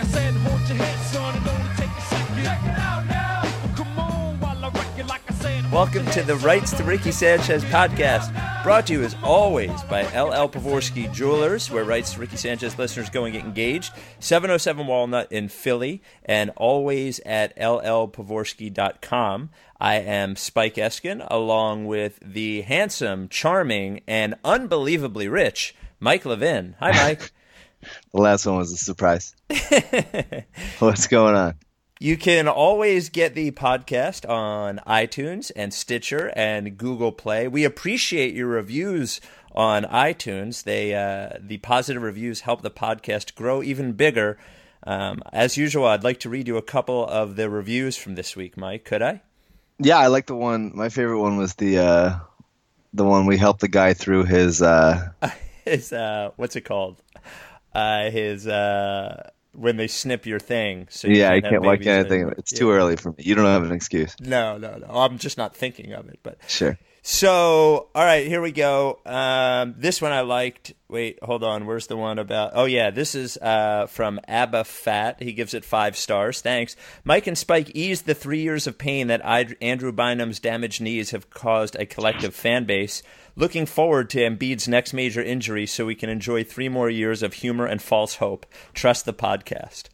I said, hold your head, son, and only take a second. Check it out now. Come on while I wreck it like I said. Welcome to the son, Rights to Ricky only take a Sanchez podcast, brought to you as always by LL Pavorsky Jewelers, where Rights to Ricky Sanchez listeners go and get engaged. 707 Walnut in Philly, and always at llpavorsky.com. I am Spike Eskin, along with the handsome, charming, and unbelievably rich Mike Levin. Hi, Mike. The last one was a surprise. What's going on? You can always get the podcast on iTunes and Stitcher and Google Play. We appreciate your reviews on iTunes. They uh, the positive reviews help the podcast grow even bigger. Um, as usual, I'd like to read you a couple of the reviews from this week, Mike. Could I? Yeah, I like the one. My favorite one was the uh, the one we helped the guy through his. Uh, His uh, what's it called? Uh, his uh, when they snip your thing. So you yeah, I can't. Why anything. can't I think anymore. It's Yeah. too early for me. You don't have an excuse. No, no, no. I'm just not thinking of it, but. Sure. So, all right, here we go. Um, this one I liked. Wait, hold on. Where's the one about? Oh, yeah, this is uh, from Abba Fat. He gives it five stars. Thanks. Mike and Spike eased the three years of pain that I- Andrew Bynum's damaged knees have caused a collective fan base. Looking forward to Embiid's next major injury so we can enjoy three more years of humor and false hope. Trust the podcast.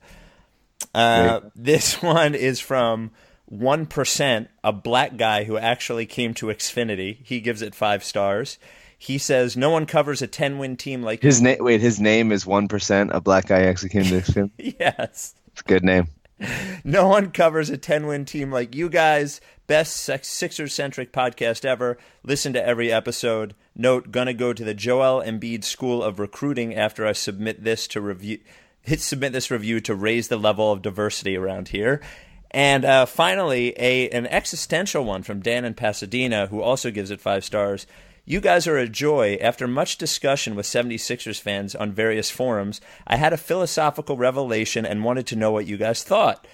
Uh, this one is from 1%, a black guy who actually came to Xfinity. He gives it five stars. He says, No one covers a 10 win team like His name. Wait, his name is one percent. A black guy actually came to him. Yes. It's a good name. No one covers a 10 win team like you guys. Best Sixers centric podcast ever. Listen to every episode. Note, gonna go to the Joel Embiid School of Recruiting after I submit this to review. Hit submit this review to raise the level of diversity around here. And uh, finally, a an existential one from Dan in Pasadena, who also gives it five stars. You guys are a joy. After much discussion with 76ers fans on various forums, I had a philosophical revelation and wanted to know what you guys thought.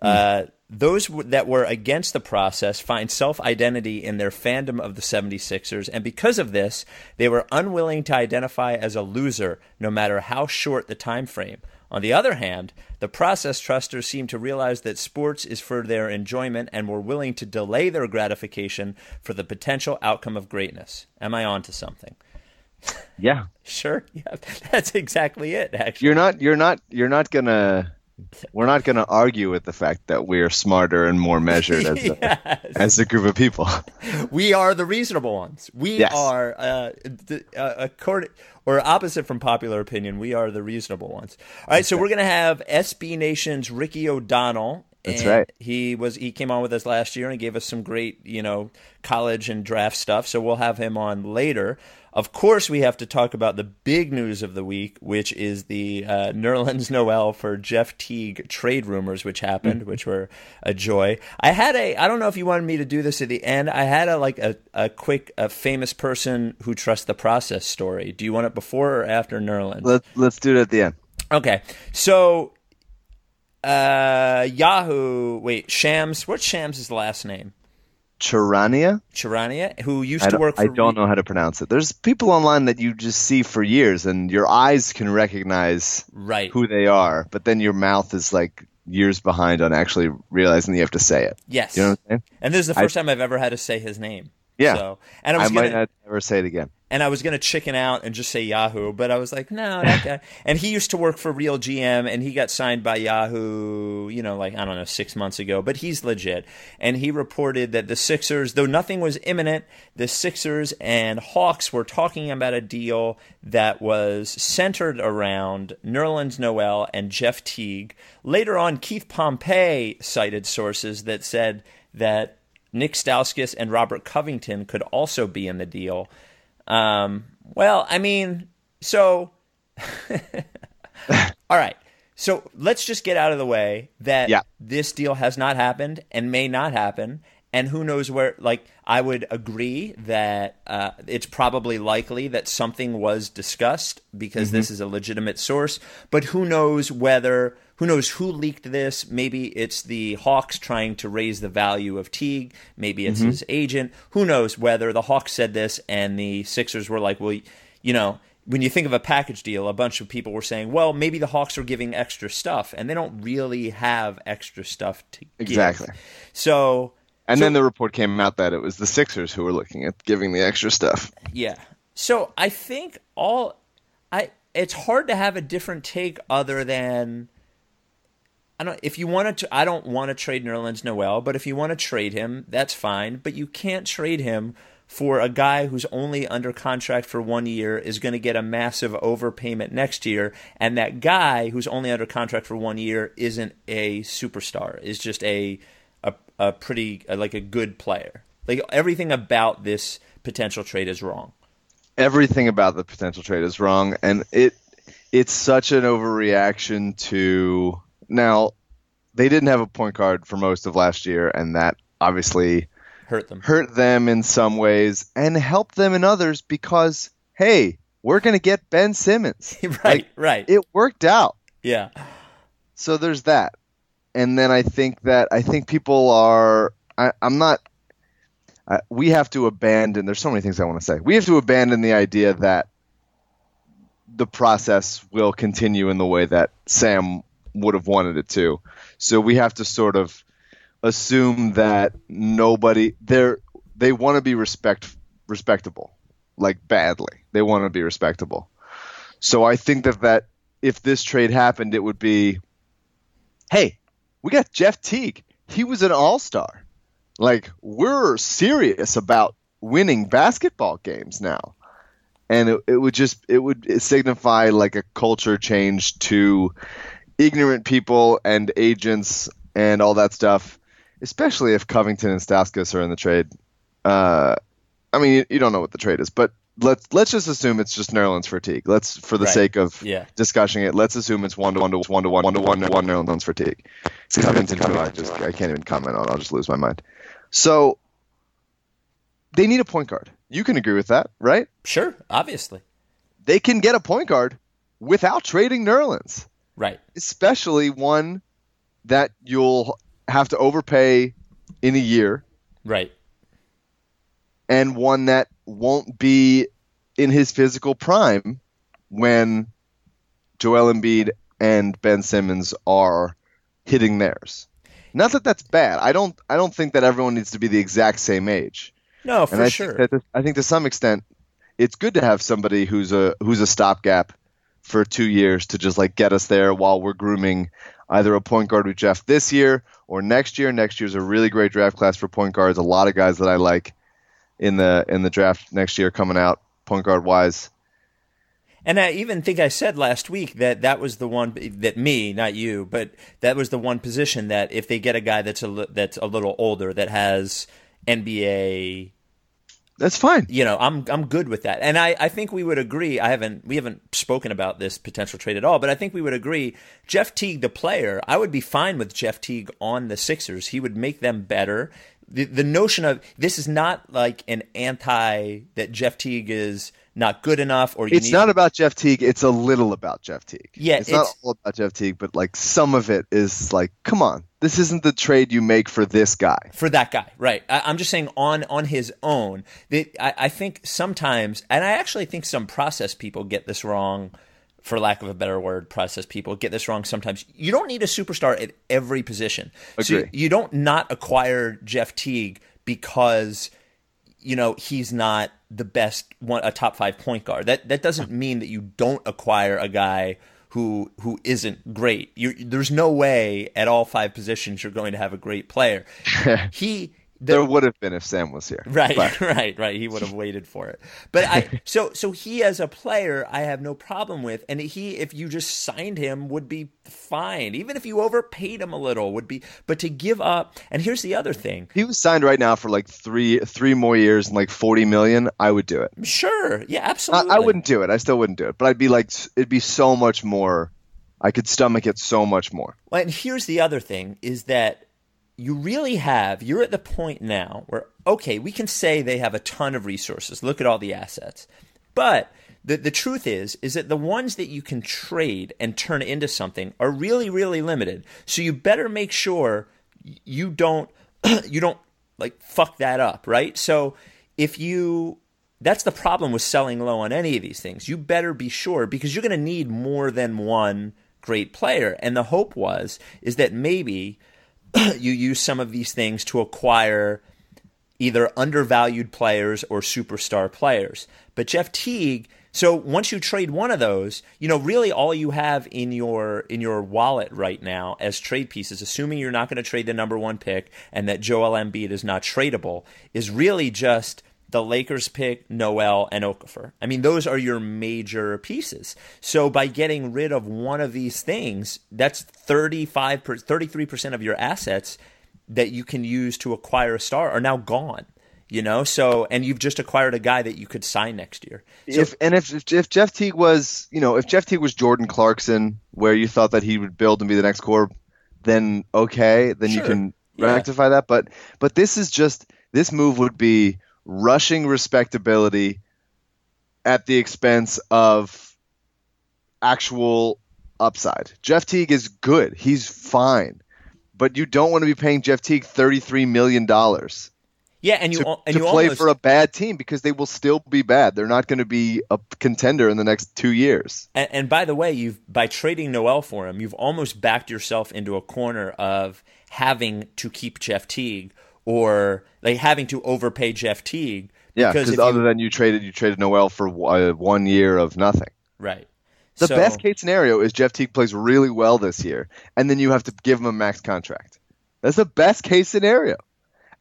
Uh, those that were against the process find self identity in their fandom of the 76ers, and because of this, they were unwilling to identify as a loser, no matter how short the time frame. On the other hand, the process trusters seem to realize that sports is for their enjoyment and were willing to delay their gratification for the potential outcome of greatness. Am I on to something? Yeah. Sure. Yeah, that's exactly it, actually. You're not. You're not. You're not gonna. We're not gonna argue with the fact that we're smarter and more measured as a, Yes. as a group of people. We are the reasonable ones. We Yes. are, uh, uh, according or opposite from popular opinion, we are the reasonable ones. All right, so we're gonna have SB Nation's Ricky O'Donnell. That's right. He was he came on with us last year and gave us some great you know college and draft stuff. So we'll have him on later. Of course, we have to talk about the big news of the week, which is the uh, Nerlens Noel for Jeff Teague trade rumors, which happened, which were a joy. I had a, I don't know if you wanted me to do this at the end. I had a like a, a quick, a famous person who trusts the process story. Do you want it before or after Nerlens? Let's Let's do it at the end. Okay, so uh, Yahoo. Wait, Shams. What's Shams' last name? Charania. Charania, who used I to work for I don't know how to pronounce it. There's people online that you just see for years, and your eyes can recognize Right. who they are, but then your mouth is like years behind on actually realizing you have to say it. Yes. You know what I'm saying? And this is the first time I've ever had to say his name. Yeah. So, and I I, was might gonna, not ever say it again. and I was gonna chicken out and just say Yahoo, but I was like, no, that guy. and he used to work for Real GM, and he got signed by Yahoo, you know, like I don't know, six months ago. But he's legit, and he reported that the Sixers, though nothing was imminent, the Sixers and Hawks were talking about a deal that was centered around Nerlens Noel and Jeff Teague. Later on, Keith Pompey cited sources that said that Nick Stauskas and Robert Covington could also be in the deal. Um, well, I mean, so all right. So let's just get out of the way that Yeah. this deal has not happened and may not happen. And who knows where? Like, I would agree that uh, it's probably likely that something was discussed because this is a legitimate source. But who knows whether? Who knows who leaked this? Maybe it's the Hawks trying to raise the value of Teague. Maybe it's his agent. Who knows whether the Hawks said this and the Sixers were like, "Well, you know, when you think of a package deal, a bunch of people were saying, well, maybe the Hawks are giving extra stuff, and they don't really have extra stuff to give. Exactly. So, And So- then the report came out that it was the Sixers who were looking at giving the extra stuff. yeah. So I think all I it's hard to have a different take other than I don't if you wanted to I don't want to trade Nerlens Noel, but if you want to trade him, that's fine, but you can't trade him for a guy who's only under contract for 1 year is going to get a massive overpayment next year and that guy who's only under contract for 1 year isn't a superstar, is just a a, pretty like a good player. Like everything about this potential trade is wrong. Everything about the potential trade is wrong, and it it's such an overreaction to now. They didn't have a point guard for most of last year, and that obviously Hurt them. hurt them in some ways and helped them in others because hey, we're gonna get Ben Simmons. right, Like, right. It worked out. yeah. so there's that and then i think that i think people are I, i'm not I, we have to abandon there's so many things i want to say. We have to abandon the idea that the process will continue in the way that sam would have wanted it to. So we have to sort of assume that nobody they're they want to be respect respectable like badly. They want to be respectable. So i think that that if this trade happened it would be hey, we got Jeff Teague. He was an all star. Like, we're serious about winning basketball games now. And it, it would just, it would signify like a culture change to ignorant people and agents and all that stuff, especially if Covington and Stauskas are in the trade. Uh, I mean, you, you don't know what the trade is, but let's let's just assume it's just Nerlens for Teague. Let's, for the Right. sake of Yeah. discussing it, let's assume it's one to one to one to one one to one to one Nerlens for Teague. Covington, who I just I can't even comment on. I'll just lose my mind. So they need a point guard. You can agree with that, right? Sure, obviously. They can get a point guard without trading Nerlens, Right. especially one that you'll have to overpay in a year Right. And one that won't be in his physical prime when Joel Embiid and Ben Simmons are hitting theirs. Not that that's bad. I don't. I don't think that everyone needs to be the exact same age. No, for I sure. think that I think to some extent, it's good to have somebody who's a who's a stopgap for two years to just like get us there while we're grooming either a point guard with Jeff this year or next year. Next year's a really great draft class for point guards. A lot of guys that I like in the in the draft next year coming out point guard wise. And I even think I said last week that that was the one that me, not you, but that was the one position that if they get a guy that's a that's a little older that has NBA, That's fine. you know, I'm I'm good with that. And I, I think we would agree. I haven't we haven't spoken about this potential trade at all, but I think we would agree. Jeff Teague, the player, I would be fine with Jeff Teague on the Sixers. He would make them better. The the notion of this is not like an anti that Jeff Teague is not good enough or you It's need not about Jeff Teague. It's a little about Jeff Teague. Yeah, it's, not all about Jeff Teague, but like some of it is like, come on, this isn't the trade you make for this guy. for that guy, right? I, I'm just saying on on his own. That I, I think sometimes, and I actually think some process people get this wrong. For lack of a better word, process people get this wrong sometimes. You don't need a superstar at every position. So you, Agree. you don't not acquire Jeff Teague because you know he's not the best one a top five point guard. That that doesn't mean that you don't acquire a guy who who isn't great. You, there's no way at all five positions you're going to have a great player. he the- There would have been if Sam was here. Right, But- right, right. He would have waited for it. But I so so he as a player I have no problem with and he if you just signed him would be fine. Even if you overpaid him a little would be but to give up and here's the other thing. He was signed right now for like three three more years and like forty million. I would do it. Sure. Yeah, I, absolutely. I wouldn't do it. I still wouldn't do it. But I'd be like, it'd be so much more. I could stomach it so much more. Well, and here's the other thing is that you really have, you're at the point now where, okay, we can say they have a ton of resources. Look at all the assets. But the, the truth is, is that the ones that you can trade and turn into something are really, really limited. So you better make sure you don't, you don't like fuck that up, right? So if you, that's the problem with selling low on any of these things. You better be sure because you're going to need more than one great player. And the hope was is that maybe you use some of these things to acquire either undervalued players or superstar players. But Jeff Teague, so once you trade one of those, you know, really all you have in your in your wallet right now as trade pieces, assuming you're not going to trade the number 1 pick and that Joel Embiid is not tradable, is really just the Lakers pick, Noel, and Okafor. I mean, those are your major pieces. So by getting rid of one of these things, that's 35 33% of your assets that you can use to acquire a star are now gone. You know, so and you've just acquired a guy that you could sign next year. So, if and if, if if Jeff Teague was, you know, if Jeff Teague was Jordan Clarkson, where you thought that he would build and be the next core, then okay, then Sure. you can Yeah. rectify that. But but this is just this move would be rushing respectability at the expense of actual upside. Jeff Teague is good. He's fine. But you don't want to be paying Jeff Teague $33 million yeah, and you al- and to you play almost, for a bad team because they will still be bad. They're not going to be a contender in the next two years. And, and by the way, you've by trading Noel for him, you've almost backed yourself into a corner of having to keep Jeff Teague or like having to overpay Jeff Teague. Yeah, because other you, than you traded, you traded Noel for uh, one year of nothing. right. The So- best case scenario is Jeff Teague plays really well this year, and then you have to give him a max contract. That's the best case scenario,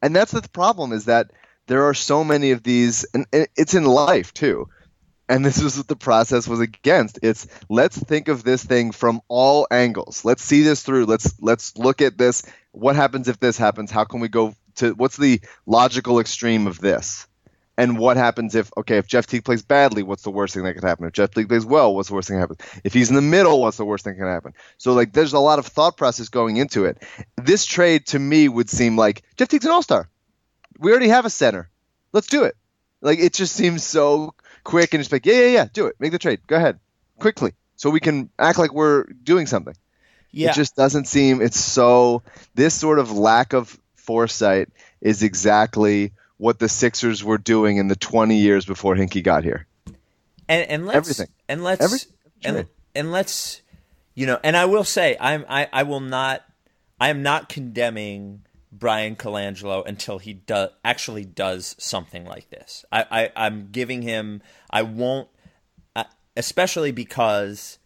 and that's the problem is that there are so many of these, and and it's in life too. And this is what the process was against. It's let's think of this thing from all angles. Let's see this through. Let's let's look at this. What happens if this happens? How can we go to what's the logical extreme of this? And what happens if okay, if Jeff Teague plays badly, what's the worst thing that could happen? If Jeff Teague plays well, what's the worst thing that happens? If he's in the middle, what's the worst thing that can happen? So like there's a lot of thought process going into it. This trade to me would seem like Jeff Teague's an all-star. We already have a center. Let's do it. Like it just seems so quick and just like, yeah, yeah, yeah, do it. Make the trade. Go ahead. Quickly. So we can act like we're doing something. Yeah, It just doesn't seem it's so this sort of lack of foresight is exactly what the Sixers were doing in the 20 years before Hinkie got here. and and let's Everything. and let's Every- and and let's you know and I will say I'm I I will not I am not condemning Bryan Colangelo until he do, actually does something like this. I, I I'm giving him I won't especially because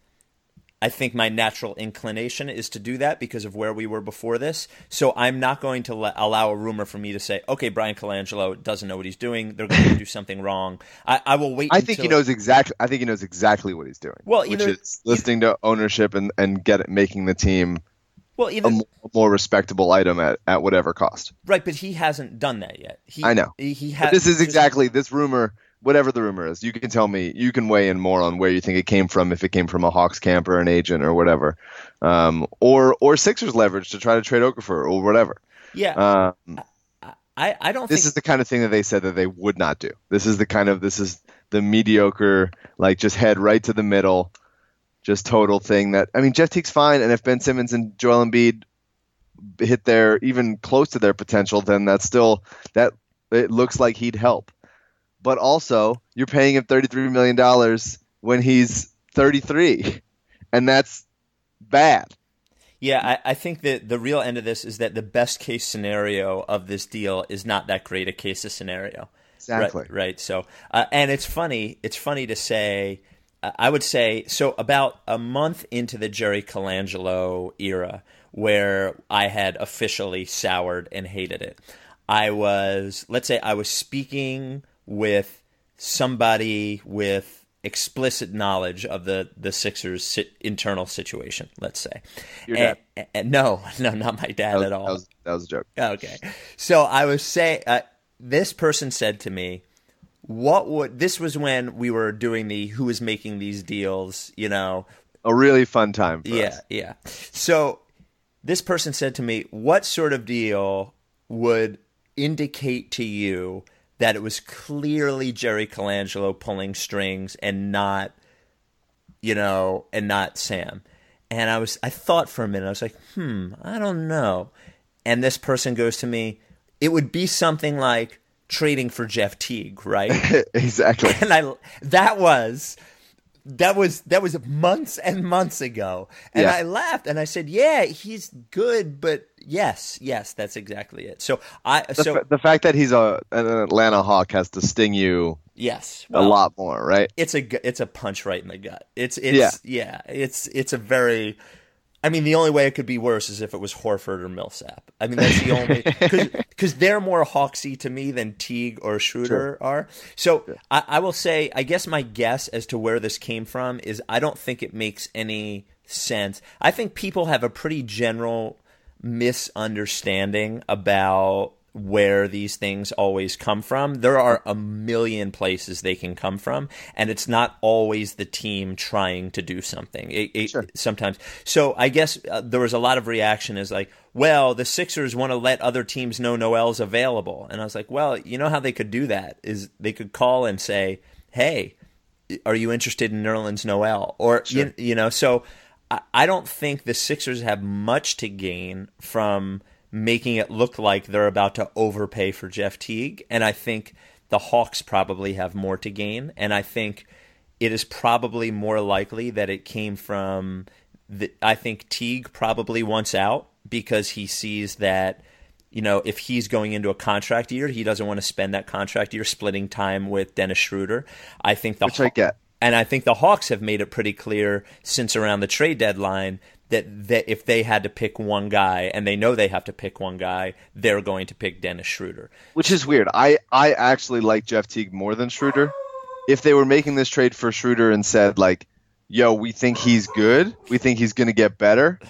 I think my natural inclination is to do that because of where we were before this. So I'm not going to let, allow a rumor for me to say, okay, Bryan Colangelo doesn't know what he's doing. They're going to do something wrong. I, I will wait. I think he knows exactly I think he knows exactly what he's doing. Well, which either- is listening to ownership and and get it, making the team Well, a either m- more respectable item at, at whatever cost. right, but he hasn't done that yet. He, I know. he, he has. this is exactly this rumor, whatever the rumor is. You can tell me, you can weigh in more on where you think it came from, if it came from a Hawks camp or an agent or whatever, um, or or Sixers leverage to try to trade Okafor or whatever. Yeah, Um, I, I don't this think is the kind of thing that they said that they would not do. This is the kind of this is the mediocre, like just head right to the middle, just total thing that I mean Jeff Teague's fine, and if Ben Simmons and Joel Embiid hit their even close to their potential, then that's still that it looks like he'd help. But also, you're paying him thirty three million dollars when he's thirty three, and that's bad. Yeah, I, I think that the real end of this is that the best case scenario of this deal is not that great a case of scenario. Exactly. Right. right. So, uh, and it's funny. It's funny to say. Uh, I would say so. About a month into the Jerry Colangelo era, where I had officially soured and hated it, I was. Let's say I was speaking with somebody with explicit knowledge of the the Sixers' sit, internal situation. Let's say. Your And- and- no, no, not my dad was, at all. That was, that was a joke. Okay. So I was saying, uh, this person said to me, what would, this was when we were doing the who is making these deals, you know? A really fun time. For Yeah, us. yeah. So this person said to me, what sort of deal would indicate to you that it was clearly Jerry Colangelo pulling strings and not, you know, and not Sam? And I was, I thought for a minute, I was like, hmm, I don't know. And this person goes to me, it would be something like trading for Jeff Teague, right? exactly. and I that was that was that was months and months ago and Yeah. i laughed and i said yeah he's good but yes yes that's exactly it so i The, so fa- the fact that he's a an Atlanta Hawk has to sting you yes a lot more, right? it's a it's a punch right in the gut it's it's yeah, it's it's a very I mean, the only way it could be worse is if it was Horford or Millsap. I mean, that's the only because they're more Hawksy to me than Teague or Schroeder are. So I, I will say, I guess my guess as to where this came from is I don't think it makes any sense. I think people have a pretty general misunderstanding about where these things always come from. There are a million places they can come from, and it's not always the team trying to do something. It, it, Sure. Sometimes. So I guess uh, there was a lot of reaction is like, well, the Sixers want to let other teams know Noel's available. And I was like, well, you know how they could do that is they could call and say, hey, are you interested in Nerlens Noel? Or you, you know, so I, I don't think the Sixers have much to gain from making it look like they're about to overpay for Jeff Teague, and I think the Hawks probably have more to gain, and I think it is probably more likely that it came from the, I think Teague probably wants out because he sees that you know, if he's going into a contract year, he doesn't want to spend that contract year splitting time with Dennis Schroeder. I think the Which I get. and I think the Hawks have made it pretty clear since around the trade deadline that, that if they had to pick one guy, and they know they have to pick one guy, they're going to pick Dennis Schroeder. Which is weird. I, I actually like Jeff Teague more than Schroeder. If they were making this trade for Schroeder and said like, "Yo, we think he's good. We think he's going to get better."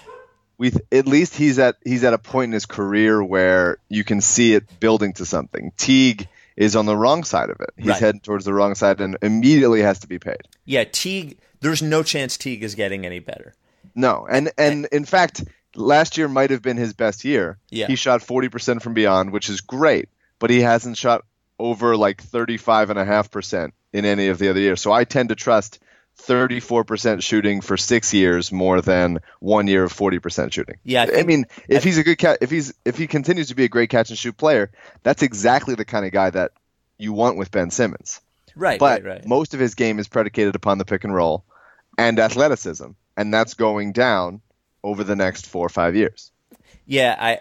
We th- at least he's at he's at a point in his career where you can see it building to something. Teague is on the wrong side of it. He's Right. heading towards the wrong side and immediately has to be paid. Yeah, Teague. There's no chance Teague is getting any better. No, and and eh. in fact, last year might have been his best year. Yeah. He shot 40% from beyond, which is great, but he hasn't shot over like 35.5% in any of the other years. So I tend to trust 34% shooting for 6 years more than 1 year of 40% shooting. Yeah, I I, mean, if he's a good cat if he's if he continues to be a great catch and shoot player, that's exactly the kind of guy that you want with Ben Simmons. Right, But right, right. most of his game is predicated upon the pick and roll and athleticism, and that's going down over the next four or five years. Yeah, I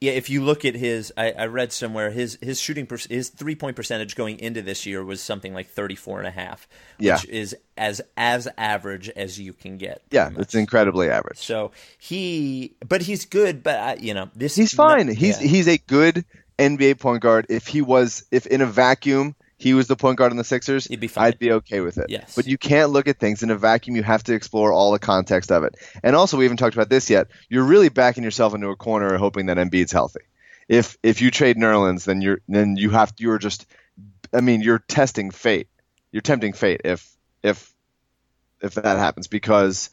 yeah. If you look at his, I, I read somewhere his his shooting per, his three point percentage going into this year was something like thirty four and a half, Yeah. which is as as average as you can get. Yeah, it's incredibly average. So he, but he's good. But I, you know, this He's fine. He's yeah. he's a good NBA point guard. If he was, if in a vacuum he was the point guard on the Sixers, He'd be fine. I'd be okay with it. Yes. But you can't look at things in a vacuum. You have to explore all the context of it. And also, we haven't talked about this yet. You're really backing yourself into a corner, hoping that Embiid's healthy. If if you trade Nerlens, then you're then you have you're just, I mean, you're testing fate. You're tempting fate if if if that happens because.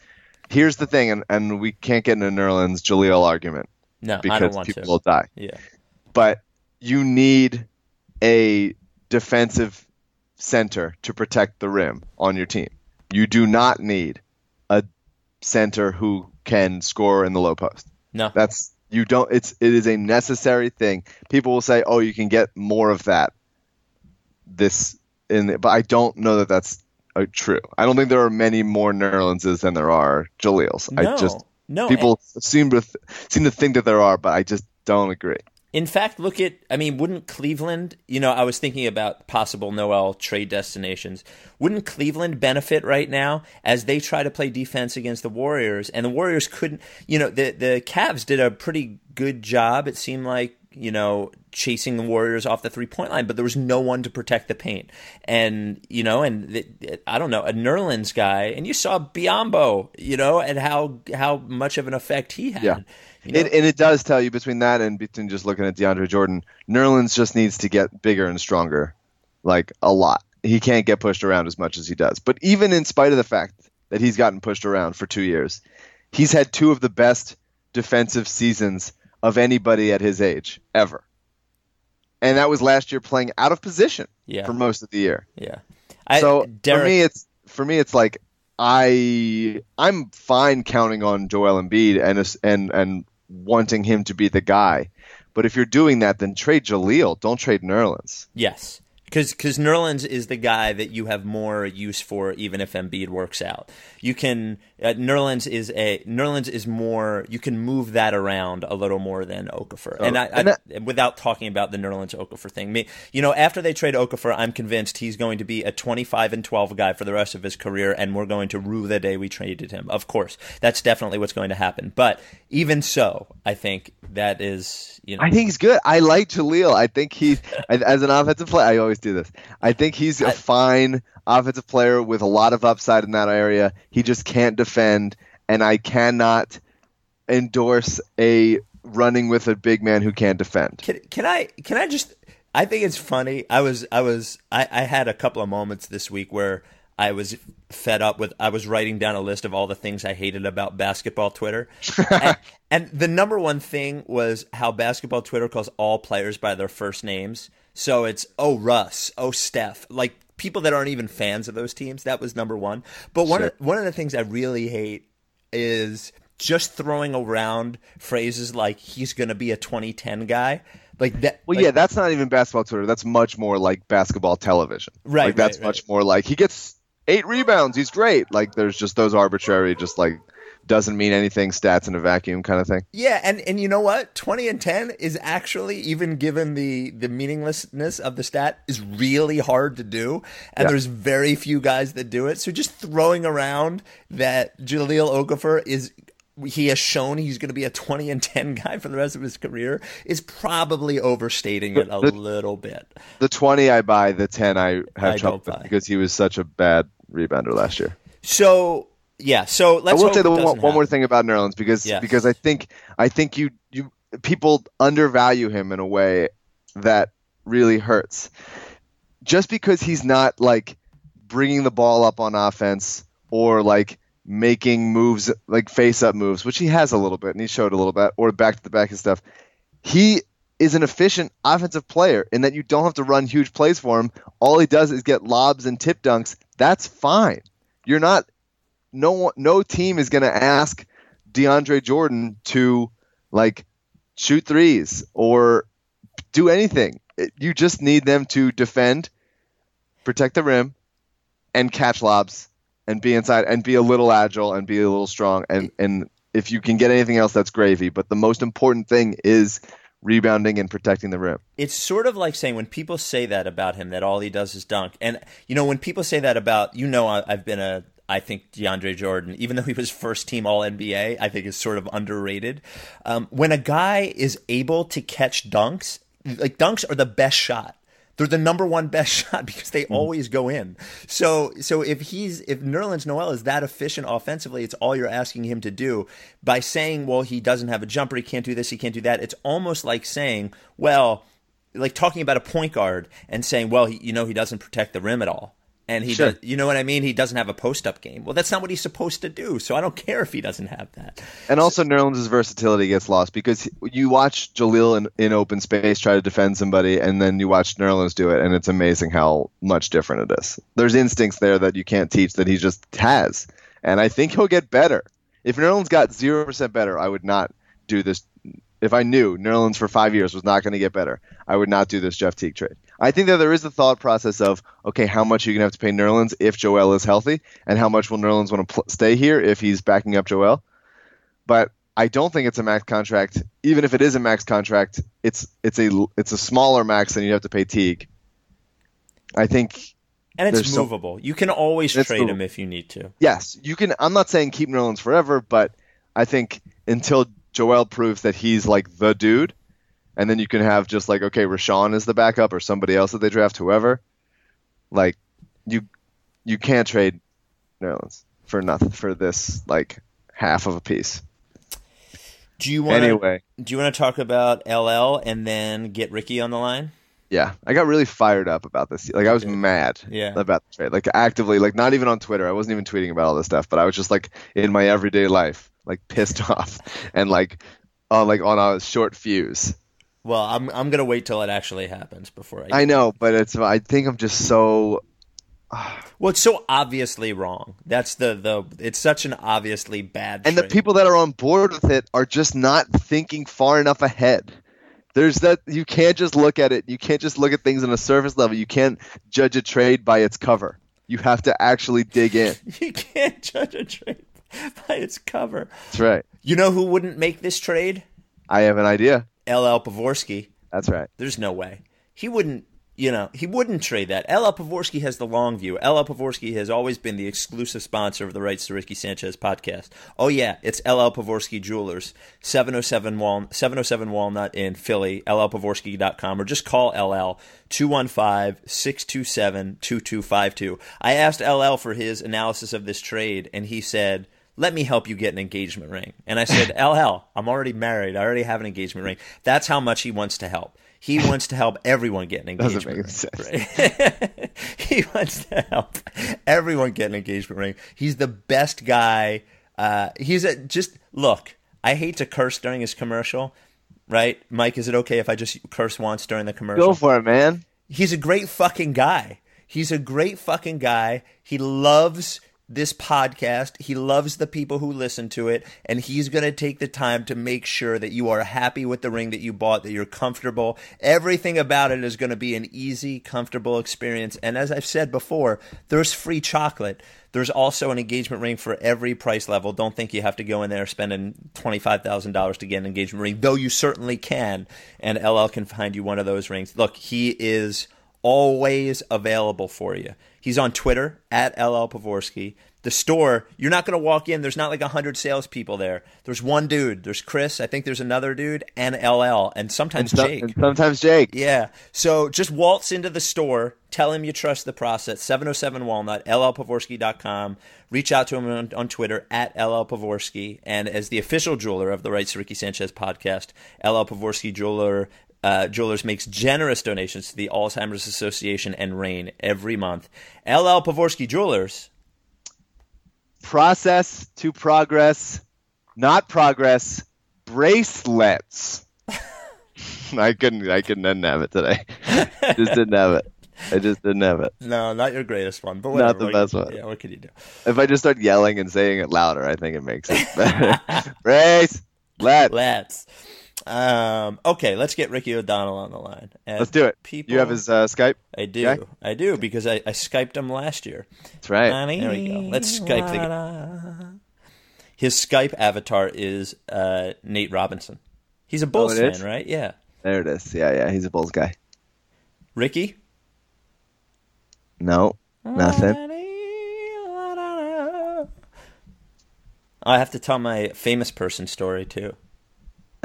Here's the thing, and, and we can't get into Nerlens Jahlil argument no, I don't want people to. will die Yeah, but you need a defensive center to protect the rim on your team. You do not need a center who can score in the low post. no, That's you don't it's it is a necessary thing. People will say, "Oh, you can get more of that." This in but I don't know that that's uh, true. I don't think there are many more Nerlenses than there are Jahlils. no, I just no. people seem to th- seem to think that there are, but I just don't agree. In fact, look at, I mean, wouldn't Cleveland, you know, I was thinking about possible Noel trade destinations. Wouldn't Cleveland benefit right now as they try to play defense against the Warriors? And the Warriors couldn't, you know, the, the Cavs did a pretty good job, it seemed like, you know, chasing the Warriors off the three point line, but there was no one to protect the paint. And, you know, and the, I don't know, a Nerlens guy, and you saw Biyombo, you know, and how, how much of an effect he had. Yeah. It, and it does tell you between that and between just looking at DeAndre Jordan, Nerlens just needs to get bigger and stronger, like a lot. He can't get pushed around as much as he does. But even in spite of the fact that he's gotten pushed around for two years, he's had two of the best defensive seasons of anybody at his age ever. And that was last year playing out of position Yeah. for most of the year. Yeah. I, so Derek, for me, it's for me, it's like I I'm fine counting on Joel Embiid and and and wanting him to be the guy, But if you're doing that, then trade Jahlil. Don't trade Nerlens. Yes. Because because Nerlens is the guy that you have more use for, even if Embiid works out. You can uh, Nerlens is a Nerlens is more. You can move that around a little more than Okafor. and I, and I without talking about the Nerlens Okafor thing, me you know after they trade Okafor, I'm convinced he's going to be a 25 and 12 guy for the rest of his career, and we're going to rue the day we traded him. Of course, that's definitely what's going to happen. But even so, I think that is you know. I think he's good. I like Jahlil. I think he's as an offensive player. I always do this. I think he's a I- fine offensive player with a lot of upside in that area. He just can't defend, and I cannot endorse a running with a big man who can't defend. Can, can I can I just I think it's funny. I was I was I, I had a couple of moments this week where I was fed up with I was writing down a list of all the things I hated about basketball Twitter. and, and the number one thing was how basketball Twitter calls all players by their first names. So it's oh Russ, oh Steph, like people that aren't even fans of those teams. That was number one. But one Sure. of, one of the things I really hate is just throwing around phrases like he's going to be a 2010 guy. Like that. Well, like- yeah, that's not even basketball Twitter. That's much more like basketball television. Right, Like that's right, much more like he gets eight rebounds. He's great. Like there's just those arbitrary, just like doesn't mean anything stats in a vacuum kind of thing. Yeah, and and you know what? 20 and 10 is actually even given the the meaninglessness of the stat is really hard to do and Yeah. there's very few guys that do it. So just throwing around that Jahlil Okafor is he has shown he's going to be a 20 and 10 guy for the rest of his career is probably overstating it a The- little bit. The 20 I buy, the 10 I have I trouble because he was such a bad rebounder last year. So, yeah, so I let's will say the one, one more thing about Nerlens because Yes. because I think I think you you people undervalue him in a way that really hurts. Just because he's not like bringing the ball up on offense or like making moves like face up moves, which he has a little bit and he showed a little bit, or back to the back and stuff. He is an efficient offensive player in that you don't have to run huge plays for him. All he does is get lobs and tip dunks. That's fine. You're not no no team is going to ask DeAndre Jordan to like shoot threes or do anything. You just need them to defend, protect the rim, and catch lobs and be inside and be a little agile and be a little strong. And and if you can get anything else, that's gravy. But the most important thing is rebounding and protecting the rim. it's sort of like saying when people say that about him that all he does is dunk and you know when people say that about you know i've been a i think deandre jordan even though he was first team all nba i think is sort of underrated um, when a guy is able to catch dunks like dunks are the best shot they're the number one best shot because they always go in. So so if he's if Nerlens Noel is that efficient offensively, it's all you're asking him to do. By saying, well, he doesn't have a jumper, he can't do this, he can't do that, it's almost like saying, well, like talking about a point guard and saying, well, he, you know, he doesn't protect the rim at all. And he Sure. does, you know what I mean? He doesn't have a post up game. Well, that's not what he's supposed to do. So I don't care if he doesn't have that. And also, Nerlens' versatility gets lost because you watch Jahlil in, in open space try to defend somebody, and then you watch Nerlens do it, and it's amazing how much different it is. There's instincts there that you can't teach that he just has, and I think he'll get better. If Nerlens got zero percent better, I would not do this. If I knew Nerlens for five years was not going to get better, I would not do this Jeff Teague trade. I think that there is the thought process of okay, how much are you going to have to pay Nerlens if Joel is healthy, and how much will Nerlens want to pl- stay here if he's backing up Joel but I don't think it's a max contract. Even if it is a max contract, it's it's a it's a smaller max than you have to pay Teague. I think And it's There's movable. you can always trade him if you need to. yes, you can. I'm not saying keep Nerlens forever, but I think until Joel proves that he's like the dude, and then you can have just like okay, Richaun is the backup or somebody else that they draft, whoever. Like you, you can't trade Nerlens for nothing for this like half of a piece. Do you want to Anyway. do you want to talk about LL and then get Ricky on the line? Yeah, I got really fired up about this. Like I was mad Yeah. about the trade. Like actively, like not even on Twitter. I wasn't even tweeting about all this stuff, but I was just like in my everyday life, like pissed off and like on like on a short fuse. Well, I'm I'm gonna wait till it actually happens before I. I know, but it's I think I'm just so well, it's so obviously wrong. That's the the. It's such an obviously bad. and the people that are on board with it are just not thinking far enough ahead. There's that you can't just look at it. You can't just look at things on a surface level. You can't judge a trade by its cover. You have to actually dig in. You can't judge a trade by its cover. That's right. You know who wouldn't make this trade? I have an idea. LL Pavorsky. That's right. There's no way. He wouldn't, you know, he wouldn't trade that. LL Pavorsky has the long view. LL Pavorsky has always been the exclusive sponsor of the Rights to Ricky Sanchez podcast. Oh, yeah, it's LL Pavorsky Jewelers, 707, Wal- 707 Walnut in Philly, llpavorsky.com, or just call LL 215 627 2252. I asked LL for his analysis of this trade, and he said, let me help you get an engagement ring. And I said, LL, I'm already married. I already have an engagement ring. That's how much he wants to help. He wants to help everyone get an engagement ring. sense. he wants to help everyone get an engagement ring. He's the best guy. Uh, he's a just look. I hate to curse during his commercial, right? Mike, is it okay if I just curse once during the commercial? Go for it, man. he's a great fucking guy. He's a great fucking guy. He loves this podcast. He loves the people who listen to it, and he's going to take the time to make sure that you are happy with the ring that you bought, that you're comfortable. Everything about it is going to be an easy, comfortable experience. And as I've said before, there's free chocolate. There's also an engagement ring for every price level. Don't think you have to go in there spending $25,000 to get an engagement ring, though you certainly can. And LL can find you one of those rings. Look, he is always available for you. He's on Twitter at LL Pavorsky. The store, you're not going to walk in. There's not like a hundred salespeople there. There's one dude. There's Chris. I think there's another dude and LL and sometimes So- Jake. and sometimes Jake. Yeah. So just waltz into the store, tell him you trust the process. 707 Walnut, llpavorsky.com. Reach out to him on, on Twitter at llpavorsky. And as the official jeweler of the Rights to Ricky Sanchez podcast, LL Pavorsky Jeweler. Uh, Jewelers makes generous donations to the Alzheimer's Association and RAIN every month. LL Pavorsky Jewelers. Process to progress, not progress. Bracelets. I couldn't. I couldn't didn't have it today. just didn't have it. I just didn't have it. No, not your greatest one, but Not the What best one. Yeah, what can you do? If I just start yelling and saying it louder, I think it makes it better. Bracelet. Let's. Um, okay, let's get Ricky O'Donnell on the line. And Let's do it. People, You have his uh, Skype. I do. Okay. I do because I, I Skyped him last year. That's right. There we go. Let's Skype the His Skype avatar is uh, Nate Robinson. He's a Bulls Oh, fan, right? Yeah. There it is. Yeah, yeah. He's a Bulls guy. Ricky? No, nothing. I have to tell my famous person story too.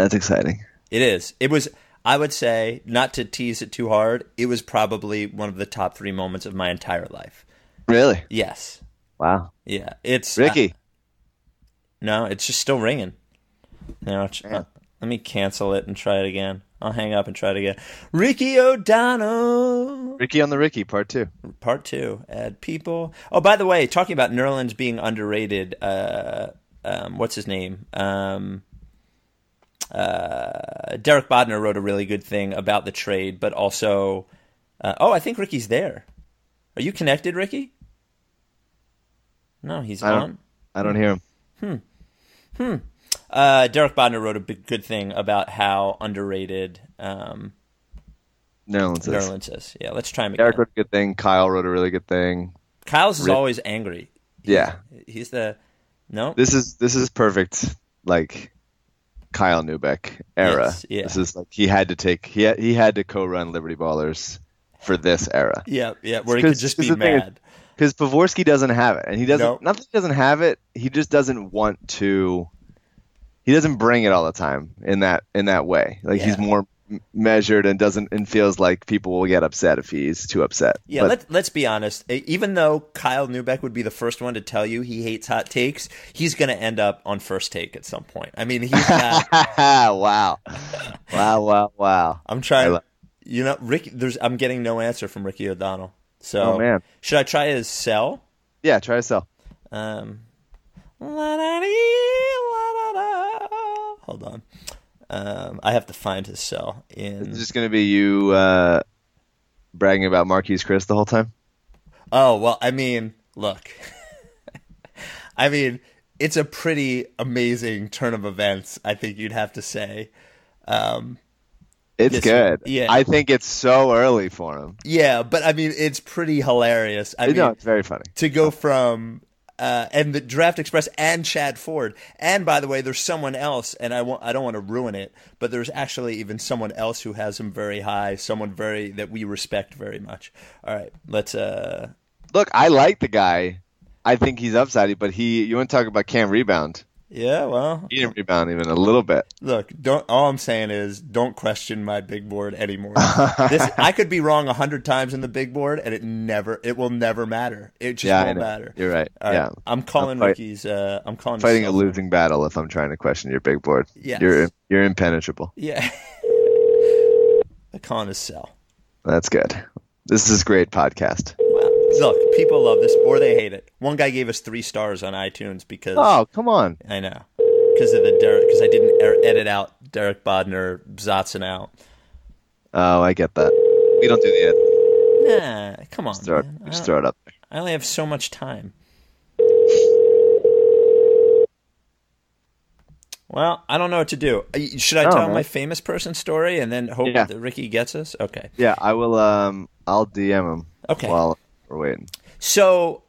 That's exciting. It is. It was. I would say, not to tease it too hard, it was probably one of the top three moments of my entire life. Really? Yes. Wow. Yeah. It's uh, Ricky. no, it's just still ringing. No, uh, let me cancel it and try it again. I'll hang up and try it again. Ricky O'Donnell, Ricky on the Ricky, part two. part two. Add people. Oh, by the way, talking about Nerlens being underrated. Uh, um, what's his name? Um, uh, Derek Bodner wrote a really good thing about the trade, but also, uh, oh, I think Ricky's there. Are you connected, Ricky? No, he's I don't- on. I don't hear him. Hmm. Uh, Derek Bodner wrote a big, good thing about how underrated um, Nerlens is. Nerlens is. Yeah, let's try him again. Derek wrote a good thing. Kyle wrote a really good thing. Kyle's is always angry. Yeah. He's the no. This is this is perfect. Like Kyle Neubeck era. Yes, yeah. This is like he had to take he had, he had to co-run Liberty Ballers for this era. yeah, yeah, where he could just be the thing is- mad. because Pavorsky doesn't have it, and he doesn't. Nope. Not that he doesn't have it. He just doesn't want to. He doesn't bring it all the time in that in that way. Like he's more measured and doesn't and feels like people will get upset if he's too upset. Yeah, But let, let's be honest. Even though Kyle Neubeck would be the first one to tell you he hates hot takes, he's going to end up on first take at some point. I mean, he's not. wow, wow, wow, wow. I'm trying. I lo- you know, Ricky. There's. I'm getting no answer from Ricky O'Donnell. So, Oh, man. should I try his sell? Yeah, try to sell. Um, hold on. Um, I have to find his cell in. It's just gonna be you uh, bragging about Marquese Chriss the whole time. Oh well, I mean, look. I mean, it's a pretty amazing turn of events. I think you'd have to say. Um, It's good. yeah. I think it's so early for him. Yeah, but I mean, it's pretty hilarious. I mean, no, it's very funny. to go from uh, and the Draft Express and Chad Ford, and by the way, there's someone else, and I want I don't want to ruin it, but there's actually even someone else who has him very high, someone very that we respect very much. All right, let's. uh Look, I like the guy. I think he's upside, but he. You want to talk about Cam rebound? Yeah, well, He didn't rebound even a little bit. look, don't. All I'm saying is, don't question my big board anymore. this I could be wrong a hundred times in the big board, and it never, it will never matter. It just Yeah, won't matter. You're right. All right, yeah, I'm calling I'm fight- Ricky's. Uh, I'm calling fighting a losing battle if I'm trying to question your big board. Yeah, You're you're impenetrable. Yeah. I'm calling his cell. That's good. This is a great podcast. Look, people love this or they hate it. One guy gave us three stars on iTunes because Oh, come on. I know because of the Derek because I didn't er- edit out Derek Bodner Zotzen out. Oh, I get that. We don't do the edit. Nah, come on, Just throw it, man. I, just throw it up. there. I only have so much time. Well, I don't know what to do. Uh, Should I No, tell man. my famous person story and then hope Yeah. that Ricky gets us? Okay. Yeah, I will. Um, I'll DM him. Okay. While waiting. So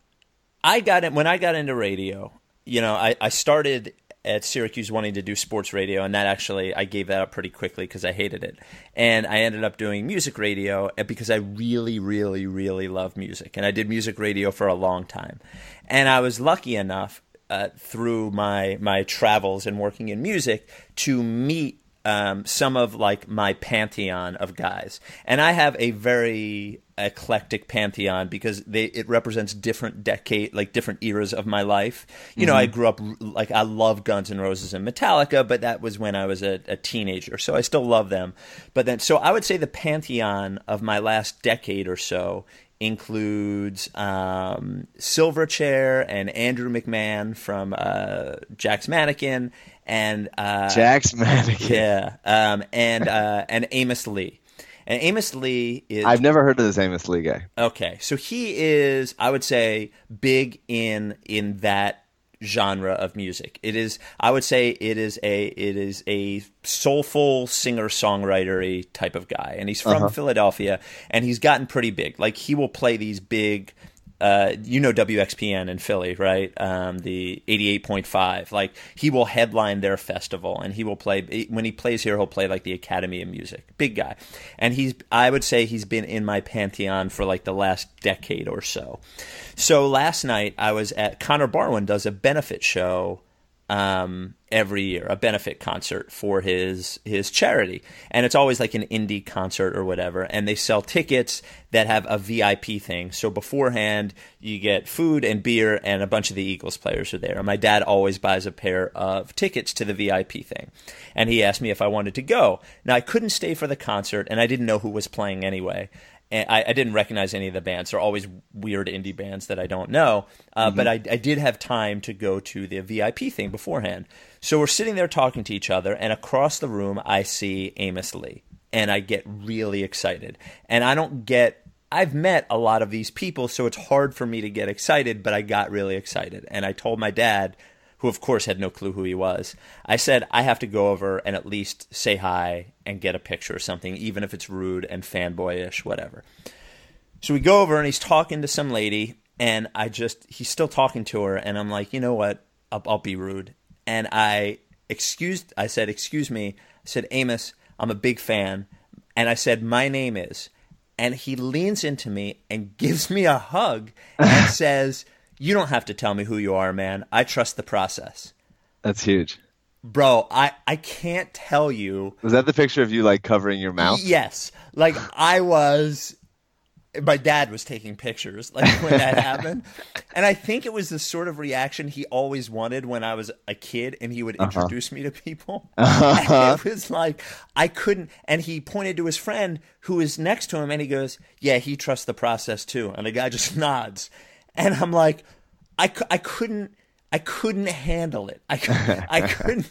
I got it when I got into radio. You know, I, I started at Syracuse wanting to do sports radio, and that actually I gave that up pretty quickly because I hated it. And I ended up doing music radio because I really, really, really love music, and I did music radio for a long time. And I was lucky enough uh, through my my travels and working in music to meet um, some of like my pantheon of guys, and I have a very eclectic pantheon because they it represents different decade like different eras of my life. You know, I grew up like I love Guns and Roses and Metallica, but that was when I was a, a teenager, so I still love them. But then, so I would say the pantheon of my last decade or so includes um, Silverchair and Andrew McMahon from uh, Jack's Mannequin and uh, Jack's mannequin. yeah, um, and uh, and Amos Lee. And Amos Lee is I've never heard of this Amos Lee guy. okay. So he is, I would say, big in in that genre of music. It is, I would say, it is a it is a soulful singer songwriter type of guy, and he's from uh-huh. Philadelphia, and he's gotten pretty big. Like he will play these big. Uh, you know WXPN in Philly, right? Um, the 88.5. Like he will headline their festival, and he will play when he plays here. He'll play like the Academy of Music. Big guy, and he's. I would say he's been in my pantheon for like the last decade or so. So last night I was at Connor Barwin does a benefit show um, every year, a benefit concert for his his charity, and it's always like an indie concert or whatever. And they sell tickets that have a VIP thing. So beforehand, you get food and beer, and a bunch of the Eagles players are there. And my dad always buys a pair of tickets to the VIP thing, and he asked me if I wanted to go. Now I couldn't stay for the concert, and I didn't know who was playing anyway and I, I didn't recognize any of the bands. They're always weird indie bands that I don't know. Uh, But I, I did have time to go to the VIP thing beforehand. So we're sitting there talking to each other, and across the room, I see Amos Lee, and I get really excited. And I don't get. I've met a lot of these people, so it's hard for me to get excited, but I got really excited. And I told my dad, who of course had no clue who he was. I said, I have to go over and at least say hi and get a picture or something, even if it's rude and fanboyish, whatever. So we go over and he's talking to some lady, and I just, he's still talking to her, and I'm like, you know what? I'll, I'll be rude. And I excused, I said, excuse me. I said, Amos, I'm a big fan. And I said, my name is. And he leans into me and gives me a hug and says, You don't have to tell me who you are, man. I trust the process. That's huge. Bro, I, I can't tell you. Was that the picture of you like covering your mouth? Yes. Like I was my dad was taking pictures like when that happened. And I think it was the sort of reaction he always wanted when I was a kid and he would uh-huh. introduce me to people. Uh-huh. And it was like I couldn't and he pointed to his friend who was next to him and he goes, "Yeah, he trusts the process too." And the guy just nods. And I'm like I, I couldn't I couldn't handle it. I cou- I couldn't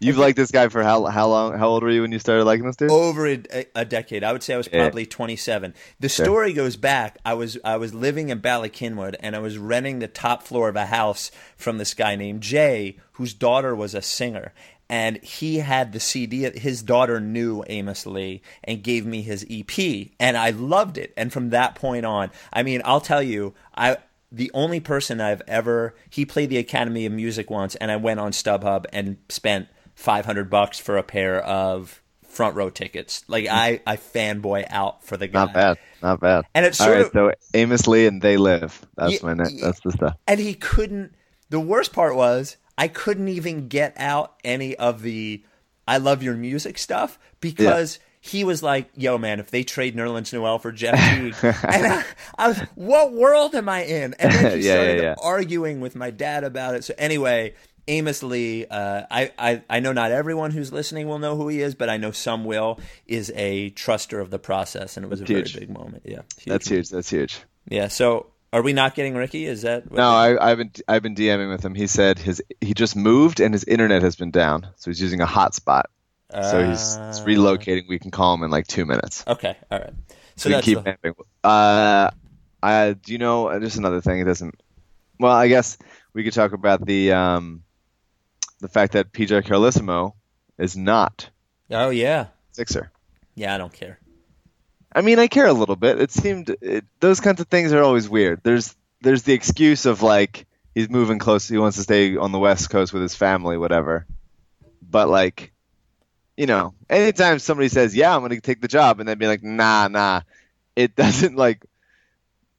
You've liked this guy for how how long? How old were you when you started liking this dude? over a, a decade. I would say I was Yeah. probably 27. The story goes back. I was I was living in Bala Cynwyd and I was renting the top floor of a house from this guy named Jay, whose daughter was a singer. And he had the CD. His daughter knew Amos Lee and gave me his EP, and I loved it. And from that point on, I mean, I'll tell you, I the only person I've ever he played the Academy of Music once, and I went on StubHub and spent five hundred bucks for a pair of front row tickets. Like I, I fanboy out for the guy. Not bad, not bad. And it's all sort right. of- So Amos Lee and They Live. That's Ye- my ne- ye- that's the stuff. And he couldn't. The worst part was I couldn't even get out any of the "I love your music" stuff because. He was like, "Yo, man, if they trade Nerlens Noel for Jeff Teague," and I, I was, "What world am I in?" And then he Yeah, yeah, started yeah. arguing with my dad about it. So anyway, Amos Lee, uh, I, I I know not everyone who's listening will know who he is, but I know some will. Is a truster of the process, and it was a Huge. very big moment. Yeah, huge That's huge. That's huge. Yeah. So, are we not getting Ricky? Is that what No, I, I've been I've been DMing with him. He said his he just moved and his internet has been down, so he's using a hotspot. so he's, he's Uh, relocating. We can call him in like two minutes. Okay, all right. So So we that's keep the. Uh, I do you know uh, just another thing. It doesn't. Well, I guess we could talk about the um, the fact that PJ Carlesimo is not oh yeah, Sixer. yeah. I don't care. I mean, I care a little bit. It seemed it, those kinds of things are always weird. There's there's the excuse of like he's moving close. He wants to stay on the West Coast with his family, whatever. But like, you know, anytime somebody says, "Yeah, I'm going to take the job," and then be like, "Nah, nah," it doesn't like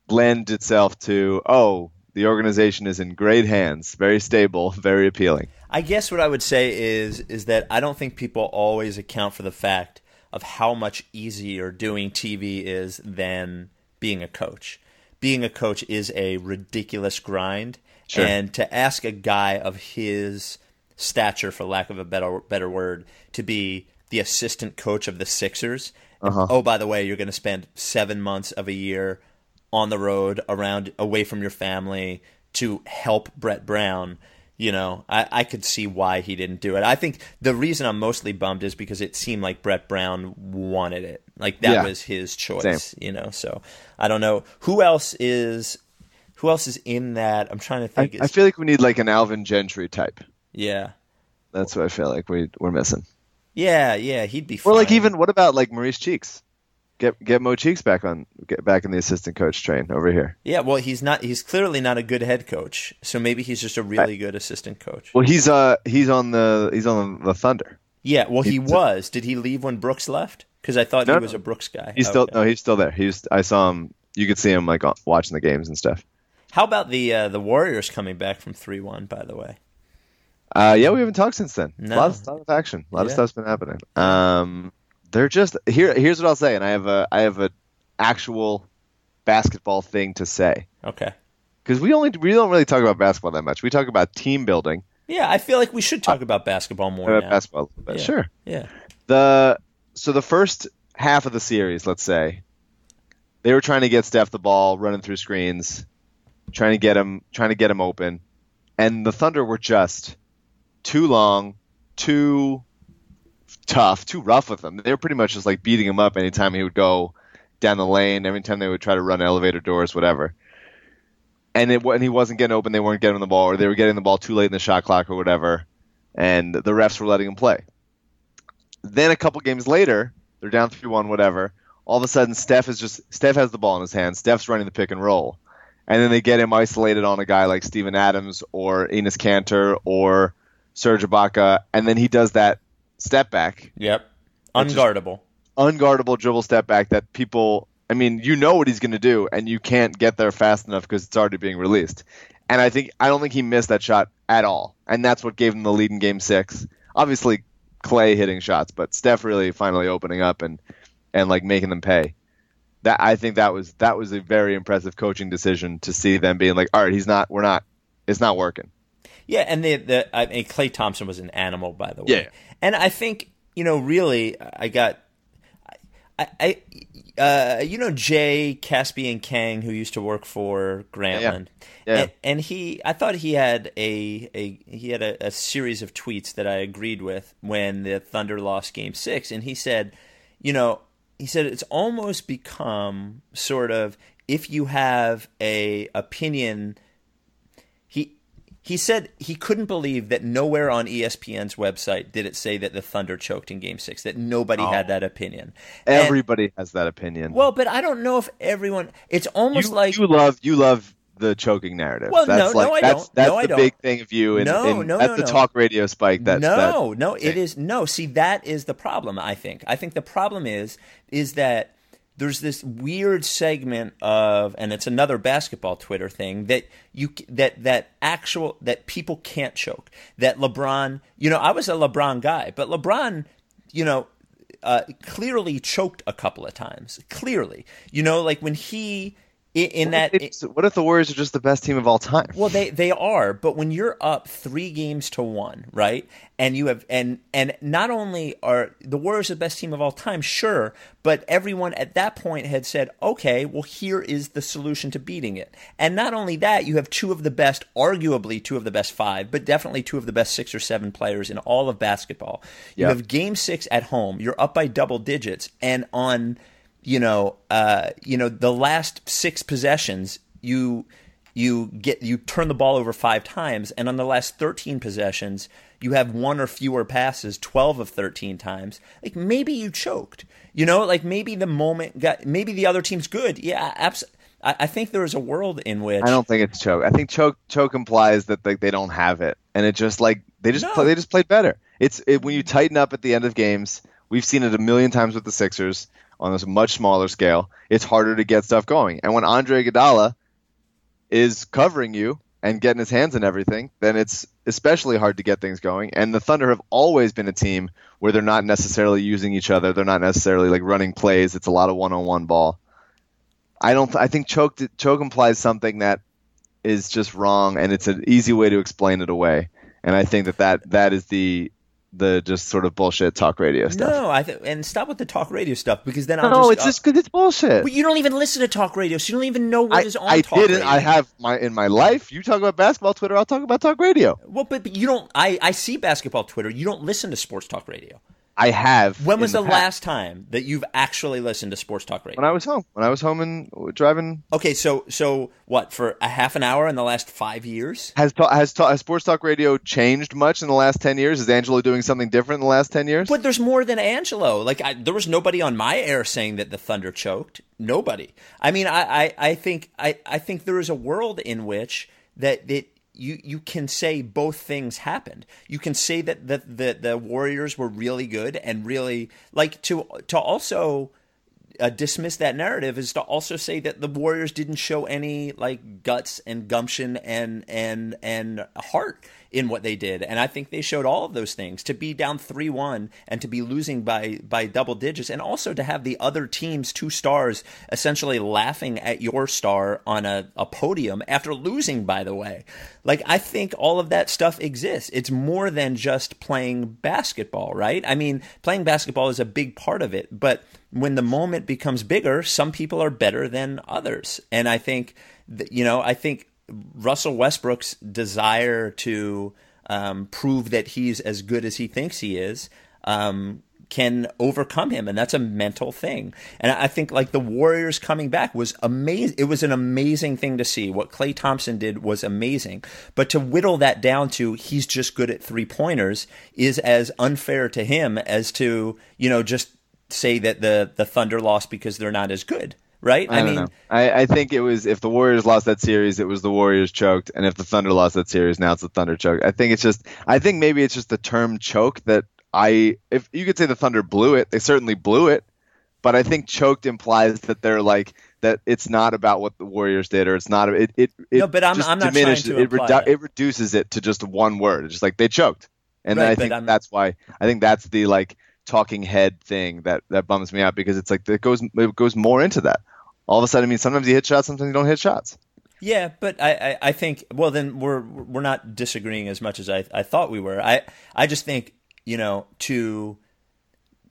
lend itself to oh, the organization is in great hands, very stable, very appealing. I guess what I would say is is that I don't think people always account for the fact of how much easier doing TV is than being a coach. Being a coach is a ridiculous grind, Sure. and to ask a guy of his stature, for lack of a better better word, to be the assistant coach of the Sixers. Uh-huh. Oh, by the way, you're going to spend seven months of a year on the road, around, away from your family, to help Brett Brown. You know, I, I could see why he didn't do it. I think the reason I'm mostly bummed is because it seemed like Brett Brown wanted it. Like that Yeah. was his choice. Same. You know, so I don't know who else is who else is in that. I'm trying to think. I is- feel like we need like an Alvin Gentry type. yeah, That's what I feel like we we're missing. yeah, yeah. He'd be. Or like even what about like Maurice Cheeks? Get get Mo Cheeks back on get back in the assistant coach train over here. Yeah, well, he's not. He's clearly not a good head coach. So maybe he's just a really good assistant coach. Well, he's uh he's on the he's on the Thunder. Yeah, well, he He- was. Did he leave when Brooks left? Because I thought No, he was a Brooks guy. He's Oh, still okay. no, he's still there. He's I saw him. You could see him like watching the games and stuff. How about the uh, the Warriors coming back from three one? By the way, Uh, yeah, we haven't talked since then. No. A lot of, lot of action. A lot of stuff's been happening. Um, they're just here. Here's what I'll say, and I have a I have a actual basketball thing to say okay. because we only we don't really talk about basketball that much. We talk about team building. Yeah, I feel like we should talk uh, about basketball more About now. basketball. Yeah. sure. Yeah. the so the first half of the series, let's say, they were trying to get Steph the ball, running through screens, trying to get him, trying to get him open, and the Thunder were just too long, too tough, too rough with him. They were pretty much just like beating him up anytime he would go down the lane, every time they would try to run elevator doors, whatever. And it when he wasn't getting open, they weren't getting the ball, or they were getting the ball too late in the shot clock or whatever, and the refs were letting him play. Then a couple games later, they're down three one, whatever. All of a sudden, Steph is just Steph has the ball in his hand. Steph's running the pick and roll, and then they get him isolated on a guy like Steven Adams or Enes Kanter or Serge Ibaka, and then he does that step back, Yep. Unguardable. unguardable dribble step back that people. I mean, you know what he's going to do, and you can't get there fast enough because it's already being released. And I think I don't think he missed that shot at all, and that's what gave him the lead in Game Six. Obviously, Klay hitting shots, but Steph really finally opening up and and like making them pay. That I think that was that was a very impressive coaching decision to see them being like, all right, he's not, we're not, it's not working. Yeah, and the the I mean, Klay Thompson was an animal, by the way. Yeah. And I think you know, really, I got. I, I uh, you know Jay Caspian Kang, who used to work for Grantland, Yeah. And, and he, I thought he had a, a he had a, a series of tweets that I agreed with when the Thunder lost Game Six, and he said, you know, he said it's almost become sort of if you have a opinion he said he couldn't believe that nowhere on ESPN's website did it say that the Thunder choked in Game Six. That nobody oh. had that opinion. And- Everybody has that opinion. well, but I don't know if everyone. It's almost you, like you love you love the choking narrative. Well, that's no, like, no, I that's, don't. That's No, I the don't. big thing of you. And, No, and no, that's no, the no. talk radio spike. That no, that, no, it is no. See, that is the problem. I think. I think the problem is is that there's this weird segment of, and it's another basketball Twitter thing that you that that actual that people can't choke. That LeBron, you know, I was a LeBron guy, but LeBron, you know, uh, clearly choked a couple of times. Clearly, you know, like when he in, in that. It's- what if the Warriors are just the best team of all time? Well, they they are, but when you're up three games to one, right, and you have and and not only are the Warriors the best team of all time, sure, but everyone at that point had said, okay, well here is the solution to beating it, and not only that, you have two of the best, arguably two of the best five, but definitely two of the best six or seven players in all of basketball. You Yeah. have Game Six at home, you're up by double digits, and on you know, uh, you know, the last six possessions, you you get you turn the ball over five times, and on the last thirteen possessions, you have one or fewer passes, twelve of thirteen times. Like maybe you choked, you know, like maybe the moment got, maybe the other team's good. Yeah, abs- I, think there is a world in which I don't think it's choke. I think choke choke implies that like they don't have it, and it just like they just No. play, they just played better. It's it, when you tighten up at the end of games. We've seen it a million times with the Sixers on this much smaller scale. It's harder to get stuff going, and when Andre Iguodala is covering you and getting his hands in everything, then it's especially hard to get things going. And the Thunder have always been a team where they're not necessarily using each other. They're not necessarily like running plays. It's a lot of one-on-one ball. I don't. I think choke choke implies something that is just wrong, and it's an easy way to explain it away. And I think that that, that is the the just sort of bullshit talk radio stuff. No, I th- and stop with the talk radio stuff because then I'll No, just, it's uh, just because it's bullshit. But you don't even listen to talk radio, so you don't even know what I, is on I talk didn't. radio. I have my in my life. You talk about basketball Twitter. I'll talk about talk radio. Well, but, but you don't. I, I see basketball Twitter. You don't listen to sports talk radio. I have. When was in the last time that you've actually listened to sports talk radio? When I was home. When I was home and driving. okay, so so what for a half an hour in the last five years? Has ta- has, ta- has sports talk radio changed much in the last ten years? Is Angelo doing something different in the last ten years? But there's more than Angelo. Like I, there was nobody on my air saying that the Thunder choked. Nobody. I mean, I, I, I think I, I think there is a world in which that that you you can say both things happened. You can say that the the, the Warriors were really good and really like to to also uh, dismiss that narrative is to also say that the Warriors didn't show any like guts and gumption and and and heart in what they did, and I think they showed all of those things. To be down three one and to be losing by by double digits, and also to have the other team's two stars essentially laughing at your star on a, a podium after losing. By the way, like I think all of that stuff exists. It's more than just playing basketball, right? I mean, playing basketball is a big part of it, but when the moment becomes bigger, some people are better than others. And I think, that, you know, I think Russell Westbrook's desire to um, prove that he's as good as he thinks he is um, can overcome him, and that's a mental thing. And I think like the Warriors coming back was amazing. It was an amazing thing to see. What Klay Thompson did was amazing, but to whittle that down to he's just good at three pointers is as unfair to him as to you know just say that the the Thunder lost because they're not as good, right? I, don't know. I, I think it was if the Warriors lost that series, it was the Warriors choked, and if the Thunder lost that series, now it's the Thunder choked. I think it's just. I think maybe it's just the term choke that I. If you could say the Thunder blew it, they certainly blew it, but I think choked implies that they're like that. It's not about what the Warriors did, or it's not. It it, it No, but I'm- just I'm not trying to it, imply that. it reduces it to just one word. It's just like they choked, and Right, I think I'm- that's why. I think that's the like talking head thing that that bums me out because it's like it goes it goes more into that all of a sudden, I mean, sometimes you hit shots, sometimes you don't hit shots. Yeah, but I, I, I think well then we're we're not disagreeing as much as I, I thought we were. I I just think you know to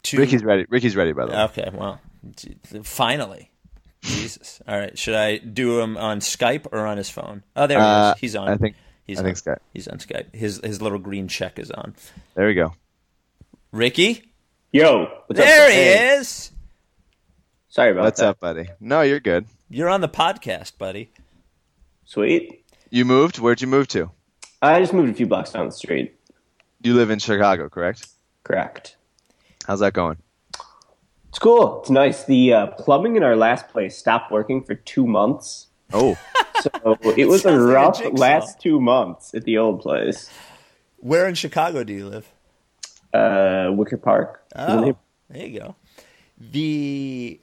to Ricky's ready. Ricky's ready, by the way. okay well Finally. Jesus. All right. Should I do him on Skype or on his phone? Oh, there Uh, he is. He's on. I think he's I on. think Skype. He's on Skype. His his little green check is on. There we go. Ricky? Yo, what's up? There he Hey, is. Sorry about What's that. up, buddy? No, you're good. You're on the podcast, buddy. Sweet. You moved? Where'd you move to? I just moved a few blocks down the street. You live in Chicago, correct? Correct. How's that going? It's cool. It's nice. The uh, plumbing in our last place stopped working for two months. Oh, So it was a Sounds like a rough last two months at the old place. Where in Chicago do you live? Uh, Wicker Park. Oh, there you go. The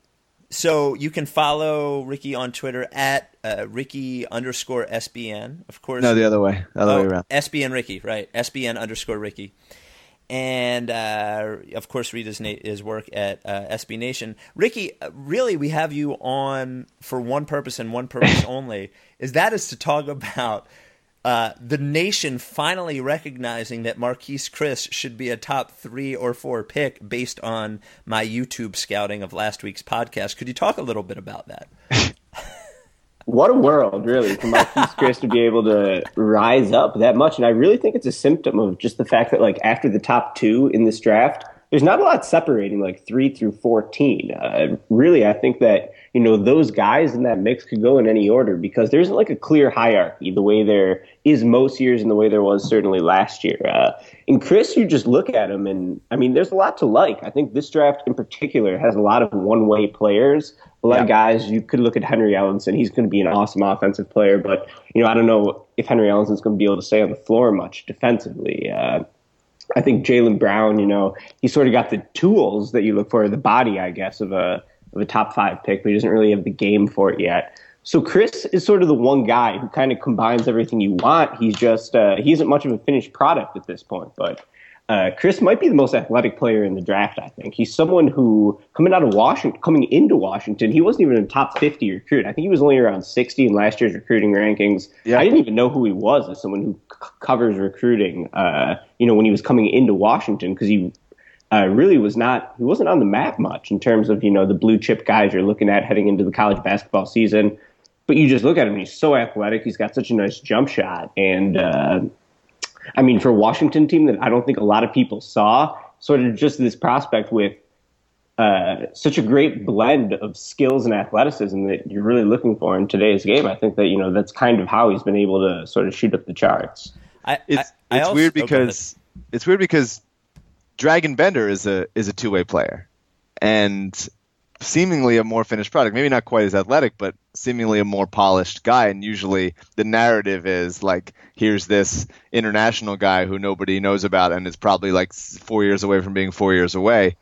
so you can follow Ricky on Twitter at uh, Ricky underscore SBN. Of course, no, the other way. The other Oh, way around. SBN Ricky, right? SBN underscore Ricky. And uh, of course, read his, na- his work at uh, SB Nation. Ricky, uh, really, we have you on for one purpose and one purpose only. Is that is to talk about uh, the nation finally recognizing that Marquese Chriss should be a top three or four pick based on my YouTube scouting of last week's podcast. Could you talk a little bit about that? What a world, really, for Marquese Chriss to be able to rise up that much. And I really think it's a symptom of just the fact that, like, after the top two in this draft, there's not a lot separating, like, three through 14. Uh, really, I think that, you know, those guys in that mix could go in any order because there isn't, like, a clear hierarchy the way there is most years and the way there was certainly last year. Uh, and Chriss, you just look at him, and I mean, there's a lot to like. I think this draft in particular has a lot of one way players a lot of guys. You could look at Henry Ellenson. He's going to be an awesome offensive player, but you know I don't know if Henry Ellenson's going to be able to stay on the floor much defensively. Uh, I think Jaylen Brown, you know, he sort of got the tools that you look for, the body, I guess, of a of a top five pick, but he doesn't really have the game for it yet. So Chriss is sort of the one guy who kind of combines everything you want. He's just uh, he isn't much of a finished product at this point, but uh, Chriss might be the most athletic player in the draft. I think he's someone who coming out of Washington, coming into Washington, he wasn't even a top 50 recruit. I think he was only around 60 in last year's recruiting rankings. Yeah. I didn't even know who he was as someone who c- covers recruiting. Uh, you know, when he was coming into Washington, because he uh, really was not he wasn't on the map much in terms of you know the blue chip guys you're looking at heading into the college basketball season. But you just look at him; he's so athletic. He's got such a nice jump shot, and uh, I mean, for a Washington team that I don't think a lot of people saw, sort of just this prospect with uh, such a great blend of skills and athleticism that you're really looking for in today's game. I think that you know that's kind of how he's been able to sort of shoot up the charts. I, It's I, I it's also- weird go because it's weird because Dragan Bender is a is a two way player, and seemingly a more finished product. Maybe not quite as athletic, but seemingly a more polished guy. And usually the narrative is like, here's this international guy who nobody knows about, and is probably like four years away from being four years away.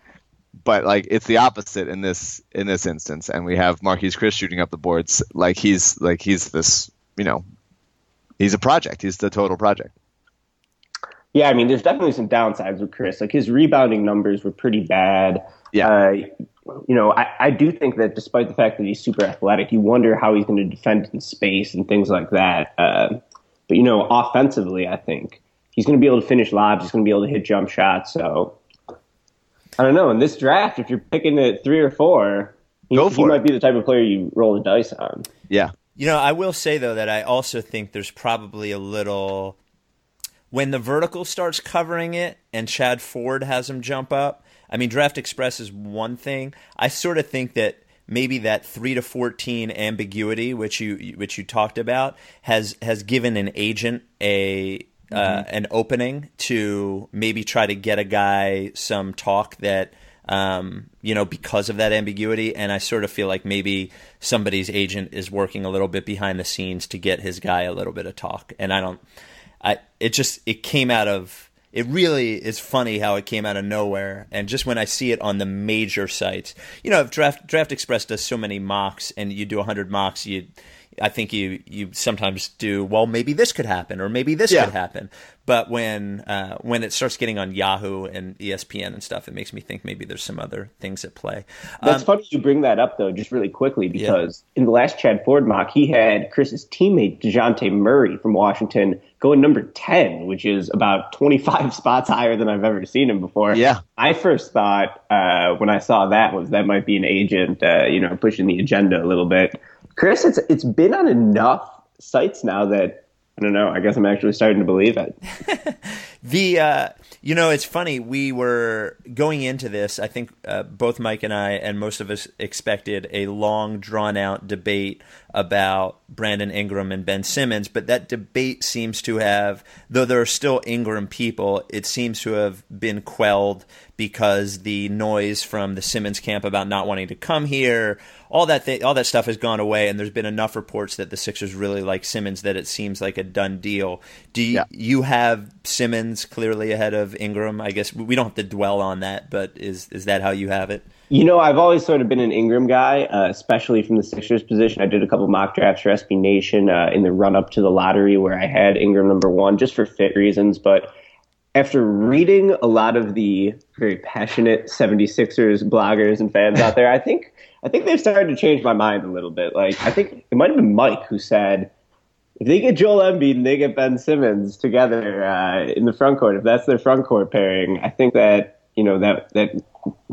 But like it's the opposite in this in this instance, and we have Marquese Chriss shooting up the boards like he's like he's this you know he's a project. He's the total project. Yeah, I mean, there's definitely some downsides with Chriss. Like his rebounding numbers were pretty bad. Yeah. Uh, you know, I, I do think that despite the fact that he's super athletic, you wonder how he's going to defend in space and things like that. Uh, but you know, offensively, I think he's going to be able to finish lobs. He's going to be able to hit jump shots. So I don't know. In this draft, if you're picking at three or four, he, Go he for it. might be the type of player you roll the dice on. Yeah. You know, I will say though that I also think there's probably a little when the vertical starts covering it and Chad Ford has him jump up. I mean, Draft Express is one thing. I sort of think that maybe that three to fourteen ambiguity, which you which you talked about, has has given an agent a uh, an opening to maybe try to get a guy some talk that um, you know, because of that ambiguity. And I sort of feel like maybe somebody's agent is working a little bit behind the scenes to get his guy a little bit of talk. And I don't, I, it just, it came out of, it really is funny how it came out of nowhere. And just when I see it on the major sites, you know, if Draft, Draft Express does so many mocks and you do 100 mocks, you, I think you you sometimes do. Well, maybe this could happen, or maybe this Yeah. could happen. But when uh, when it starts getting on Yahoo and ESPN and stuff, it makes me think maybe there's some other things at play. That's Um, funny you bring that up though, just really quickly, because in the last Chad Ford mock, he had Chriss's teammate Dejounte Murray from Washington going number ten, which is about twenty five spots higher than I've ever seen him before. Yeah. I first thought uh, when I saw that was that might be an agent, uh, you know, pushing the agenda a little bit. Chriss, it's it's been on enough sites now that I don't know. I guess I'm actually starting to believe it. The uh, you know it's funny we were going into this. I think uh, both Mike and I and most of us expected a long drawn out debate about Brandon Ingram and Ben Simmons, but that debate seems to have, though there are still Ingram people, it seems to have been quelled because the noise from the Simmons camp about not wanting to come here, all that th- all that stuff has gone away, and there's been enough reports that the Sixers really like Simmons that it seems like a done deal. Do you, Yeah. you have Simmons clearly ahead of Ingram? I guess we don't have to dwell on that, but is is that how you have it? You know, I've always sort of been an Ingram guy, uh, especially from the Sixers position. I did a couple mock drafts for SB Nation uh, in the run up to the lottery where I had Ingram number one just for fit reasons. But after reading a lot of the very passionate 76ers bloggers and fans out there, I think I think they've started to change my mind a little bit. Like I think it might have been Mike who said if they get Joel Embiid and they get Ben Simmons together uh, in the front court, if that's their front court pairing, I think that you know that that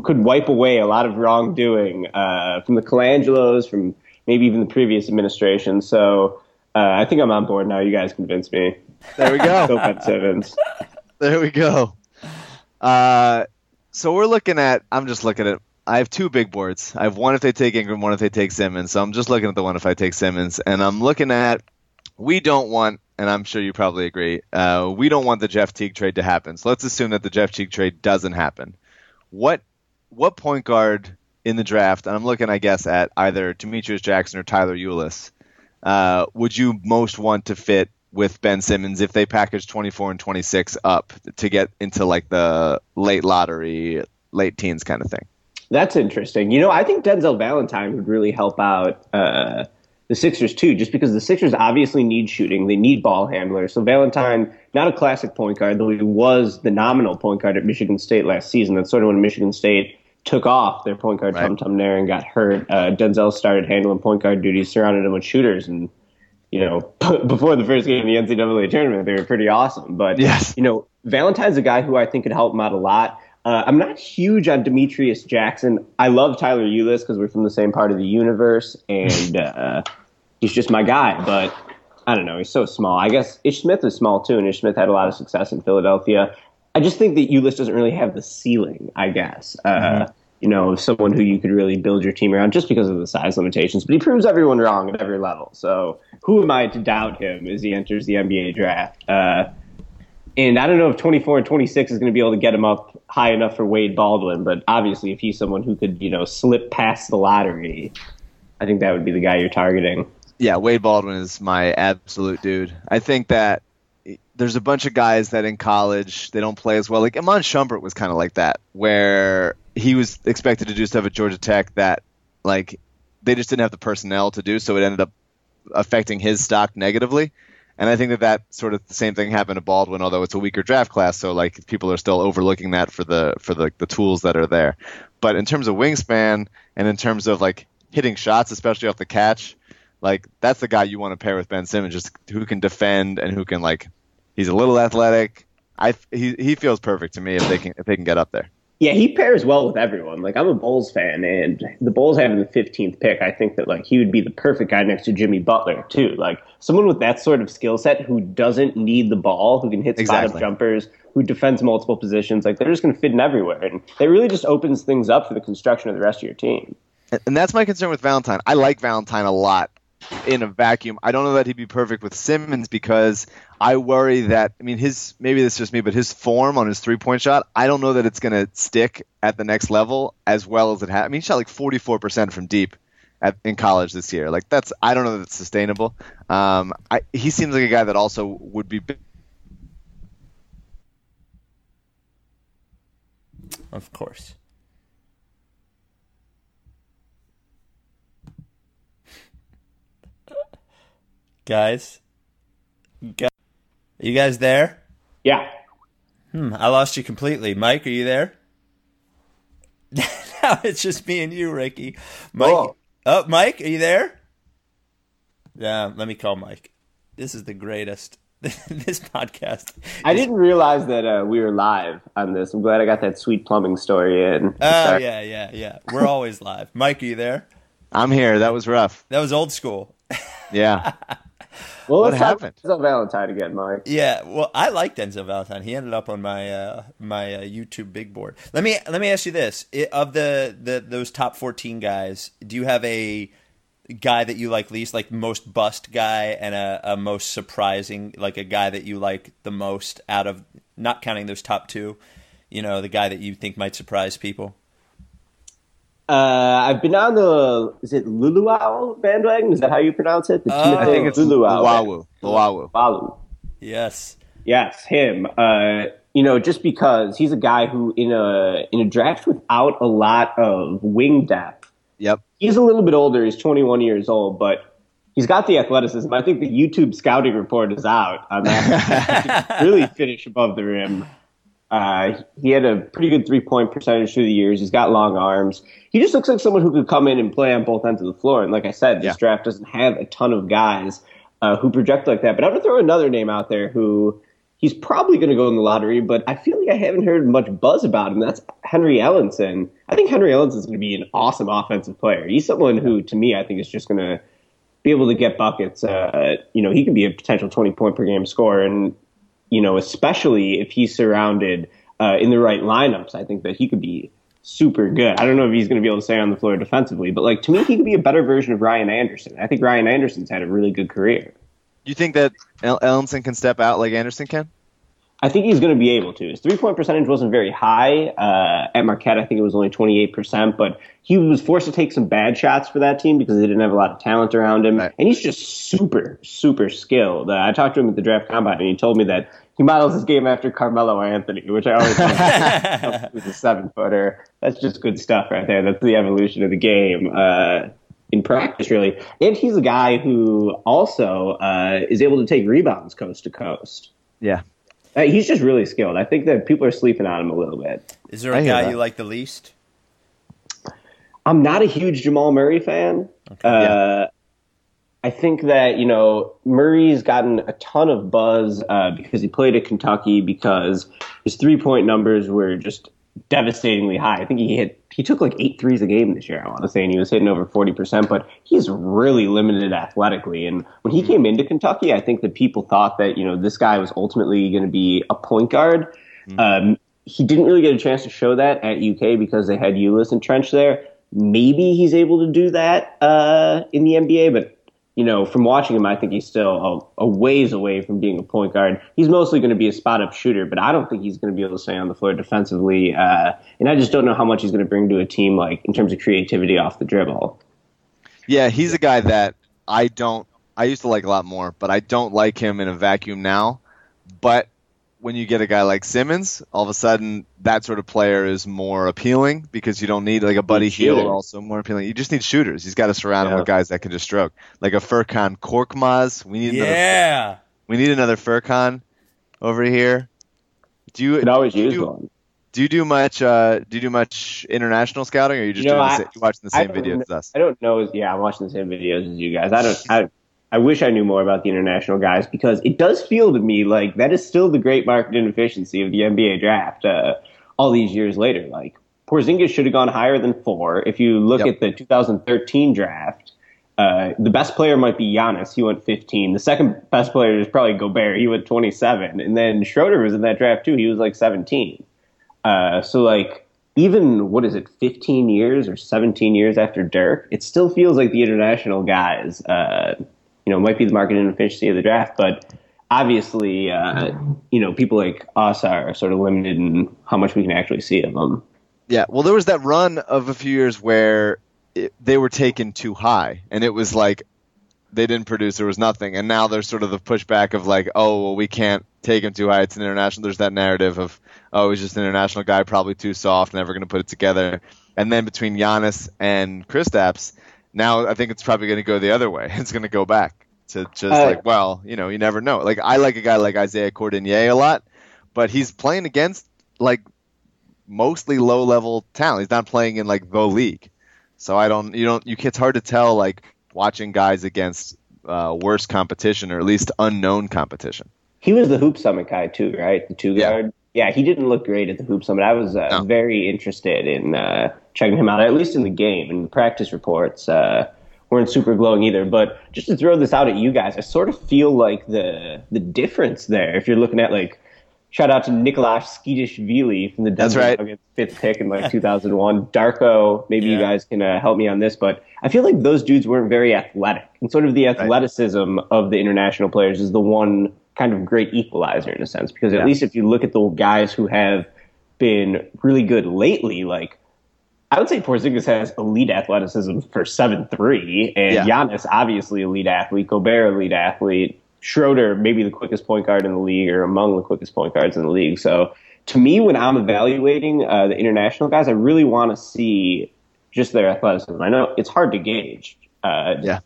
could wipe away a lot of wrongdoing uh, from the Colangelos, from maybe even the previous administration. So uh, I think I'm on board now. You guys convinced me. There we Go go. Ben Simmons. there we go. Uh, so we're looking at. I'm just looking at. I have two big boards. I have one if they take Ingram, one if they take Simmons. So I'm just looking at the one if I take Simmons, and I'm looking at. We don't want, and I'm sure you probably agree. Uh, we don't want the Jeff Teague trade to happen. So let's assume that the Jeff Teague trade doesn't happen. What what point guard in the draft? And I'm looking, I guess, at either Demetrius Jackson or Tyler Ulis. Uh, would you most want to fit with Ben Simmons if they package 24 and 26 up to get into like the late lottery, late teens kind of thing? That's interesting. You know, I think Denzel Valentine would really help out uh, the Sixers too, just because the Sixers obviously need shooting. They need ball handlers. So Valentine, not a classic point guard, though he was the nominal point guard at Michigan State last season. That's sort of when Michigan State took off their point guard Right. Tum Tum Nairn and got hurt. Uh, Denzel started handling point guard duties, surrounded him with shooters, and you know, before the first game of the NCAA tournament, they were pretty awesome. But Yes. you know, Valentine's a guy who I think could help him out a lot. Uh, I'm not huge on Demetrius Jackson. I love Tyler Ulis because we're from the same part of the universe, and uh, he's just my guy. But I don't know, he's so small. I guess Ish Smith is small too, and Ish Smith had a lot of success in Philadelphia. I just think that Ulis doesn't really have the ceiling. I guess. Uh, You know, someone who you could really build your team around just because of the size limitations. But he proves everyone wrong at every level. So who am I to doubt him as he enters the NBA draft? And I don't know if 24 and 26 is going to be able to get him up high enough for Wade Baldwin, but obviously, if he's someone who could, you know, slip past the lottery, I think that would be the guy you're targeting. Yeah, Wade Baldwin is my absolute dude. I think that there's a bunch of guys that in college they don't play as well. Like Iman Shumpert was kind of like that, where he was expected to do stuff at Georgia Tech that like they just didn't have the personnel to do, so it ended up affecting his stock negatively. And I think that that sort of the same thing happened to Baldwin, although it's a weaker draft class, so like people are still overlooking that for the for the the tools that are there. But in terms of wingspan and in terms of like hitting shots, especially off the catch, like that's the guy you want to pair with Ben Simmons, just who can defend and who can like he's a little athletic. I he he feels perfect to me if they can if they can get up there. Yeah, he pairs well with everyone. Like I'm a Bulls fan, and the Bulls having the 15th pick, I think that like he would be the perfect guy next to Jimmy Butler too. Like someone with that sort of skill set who doesn't need the ball, who can hit spot up jumpers, who defends multiple positions. Like they're just going to fit in everywhere, and it really just opens things up for the construction of the rest of your team. And that's my concern with Valentine. I like Valentine a lot in a vacuum. I don't know that he'd be perfect with Simmons because I worry that I mean his maybe this is just me, but his form on his three point shot, I don't know that it's gonna stick at the next level as well as it had. I mean, he shot like forty four percent from deep at, in college this year. Like that's I don't know that it's sustainable. Um, I, he seems like a guy that also would be. Of course. Guys, Gu- you guys there? Yeah. Hmm, I lost you completely. Mike, are you there? now it's just me and you, Ricky. Mike, Oh. oh, Mike, are you there? Yeah, let me call Mike. This is the greatest. this podcast. I didn't realize that uh, we were live on this. I'm glad I got that sweet plumbing story in. Oh Sorry. yeah, yeah, yeah. We're always live. Mike, are you there? I'm here. That was rough. That was old school. Yeah. Well, What happened? about Valentine again, Mike. Yeah, well, I like Denzel Valentine. He ended up on my uh, my uh, YouTube big board. Let me let me ask you this: I- of the, the those top fourteen guys, do you have a guy that you like least, like most bust guy, and a, a most surprising, like a guy that you like the most out of not counting those top two? You know, the guy that you think might surprise people. Uh, I've been on the is it Luluau bandwagon? Is that how you pronounce it? The Oh. I think it's Luluau. Luwawu. Luwawu. Yes. Yes, him. Uh, you know, just because he's a guy who in a in a draft without a lot of wing depth, Yep. he's a little bit older. He's 21 years old, but he's got the athleticism. I think the YouTube scouting report is out on that. really finish above the rim. Uh, he had a pretty good three point percentage through the years. He's got long arms. He just looks like someone who could come in and play on both ends of the floor. And like I said, this Yeah. draft doesn't have a ton of guys uh, who project like that. But I'm going to throw another name out there who he's probably going to go in the lottery, but I feel like I haven't heard much buzz about him. That's Henry Ellenson. I think Henry Ellenson is going to be an awesome offensive player. He's someone who, to me, I think is just going to be able to get buckets. Uh, you know, he could be a potential 20 point per game scorer. And, you know, especially if he's surrounded uh, in the right lineups, I think that he could be super good. I don't know if he's going to be able to stay on the floor defensively, but like to me, he could be a better version of Ryan Anderson. I think Ryan Anderson's had a really good career. Do you think that El- Ellenson can step out like Anderson can? I think he's going to be able to. His three point percentage wasn't very high uh, at Marquette. I think it was only 28%, but he was forced to take some bad shots for that team because they didn't have a lot of talent around him. Right. And he's just super, super skilled. Uh, I talked to him at the draft combine, and he told me that he models his game after Carmelo Anthony, which I always love. He's a seven footer. That's just good stuff right there. That's the evolution of the game. Uh, in practice, really. And he's a guy who also uh, is able to take rebounds coast to coast. Yeah. Uh, he's just really skilled. I think that people are sleeping on him a little bit. Is there I a hear guy that. you like the least? I'm not a huge Jamal Murray fan. Uh, I think that you know Murray's gotten a ton of buzz uh, because he played at Kentucky because his three point numbers were just devastatingly high. I think he hit he took like eight threes a game this year. I want to say, and he was hitting over forty percent. But he's really limited athletically. And when he came into Kentucky, I think that people thought that you know this guy was ultimately going to be a point guard. Um, he didn't really get a chance to show that at UK because they had Ulis and Trench there. Maybe he's able to do that uh, in the NBA, but you know, from watching him, I think he's still a, a ways away from being a point guard. He's mostly going to be a spot up shooter, but I don't think he's going to be able to stay on the floor defensively. Uh, and I just don't know how much he's going to bring to a team, like in terms of creativity off the dribble. Yeah, he's a guy that I don't. I used to like a lot more, but I don't like him in a vacuum now. But when you get a guy like Simmons, all of a sudden that sort of player is more appealing because you don't need like a Buddy Hield, also more appealing. You just need shooters. He's got to surround him Yeah. with guys that can just stroke, like a Furkan Korkmaz. We need another. Yeah. We need another Furkan over here. Do you Could always do use do, one. do you do much? Uh, do you do much international scouting, or are you just You know, doing the I- sa- you watching the same don't videos kn- as us? I don't know. Yeah, I'm watching the same videos as you guys. I don't. I, I wish I knew more about the international guys because it does feel to me like that is still the great market inefficiency of the NBA draft. Uh, all these years later, like Porzingis should have gone higher than four. If you look Yep. at the 2013 draft, uh, the best player might be Giannis. He went 15. The second best player is probably Gobert. He went 27. And then Schroeder was in that draft too. He was like 17. Uh, so like even what is it, 15 years or 17 years after Dirk, it still feels like the international guys, uh, you know, might be the market inefficiency of the draft, but obviously, uh, you know, people like us are sort of limited in how much we can actually see of them. Yeah, well, there was that run of a few years where it, they were taken too high, and it was like they didn't produce. There was nothing, and now there's sort of the pushback of like, oh, well, we can't take him too high. It's an international. There's that narrative of, oh, he's just an international guy, probably too soft, never going to put it together. And then between Giannis and Kristaps, now I think it's probably going to go the other way. It's going to go back. to just Uh, like, well, you know, you never know. Like I like a guy like Isaiah Cordinier a lot, but he's playing against like mostly low level talent. He's not playing in like the league, so I don't. You don't. You. It's hard to tell like watching guys against uh, worse competition or at least unknown competition. He was the hoop summit guy too, right? The two guard. Yeah, he didn't look great at the hoop summit. I was uh, No. very interested in uh, checking him out, at least in the game. And the practice reports uh, weren't super glowing either. But just to throw this out at you guys, I sort of feel like the the difference there. If you're looking at like, shout out to Nikoloz Tskitishvili from the That's right. Nuggets, fifth pick in like 2001. Darko, maybe you guys can uh, help me on this, but I feel like those dudes weren't very athletic. And sort of the athleticism of the international players is the one kind of great equalizer in a sense, because at Yeah. least if you look at the guys who have been really good lately, like I would say Porzingis has elite athleticism for seven three, and Yeah. Giannis obviously elite athlete, Gobert elite athlete, Schroeder maybe the quickest point guard in the league or among the quickest point guards in the league. So to me, when I'm evaluating uh, the international guys, I really want to see just their athleticism. I know it's hard to gauge, uh, Yeah.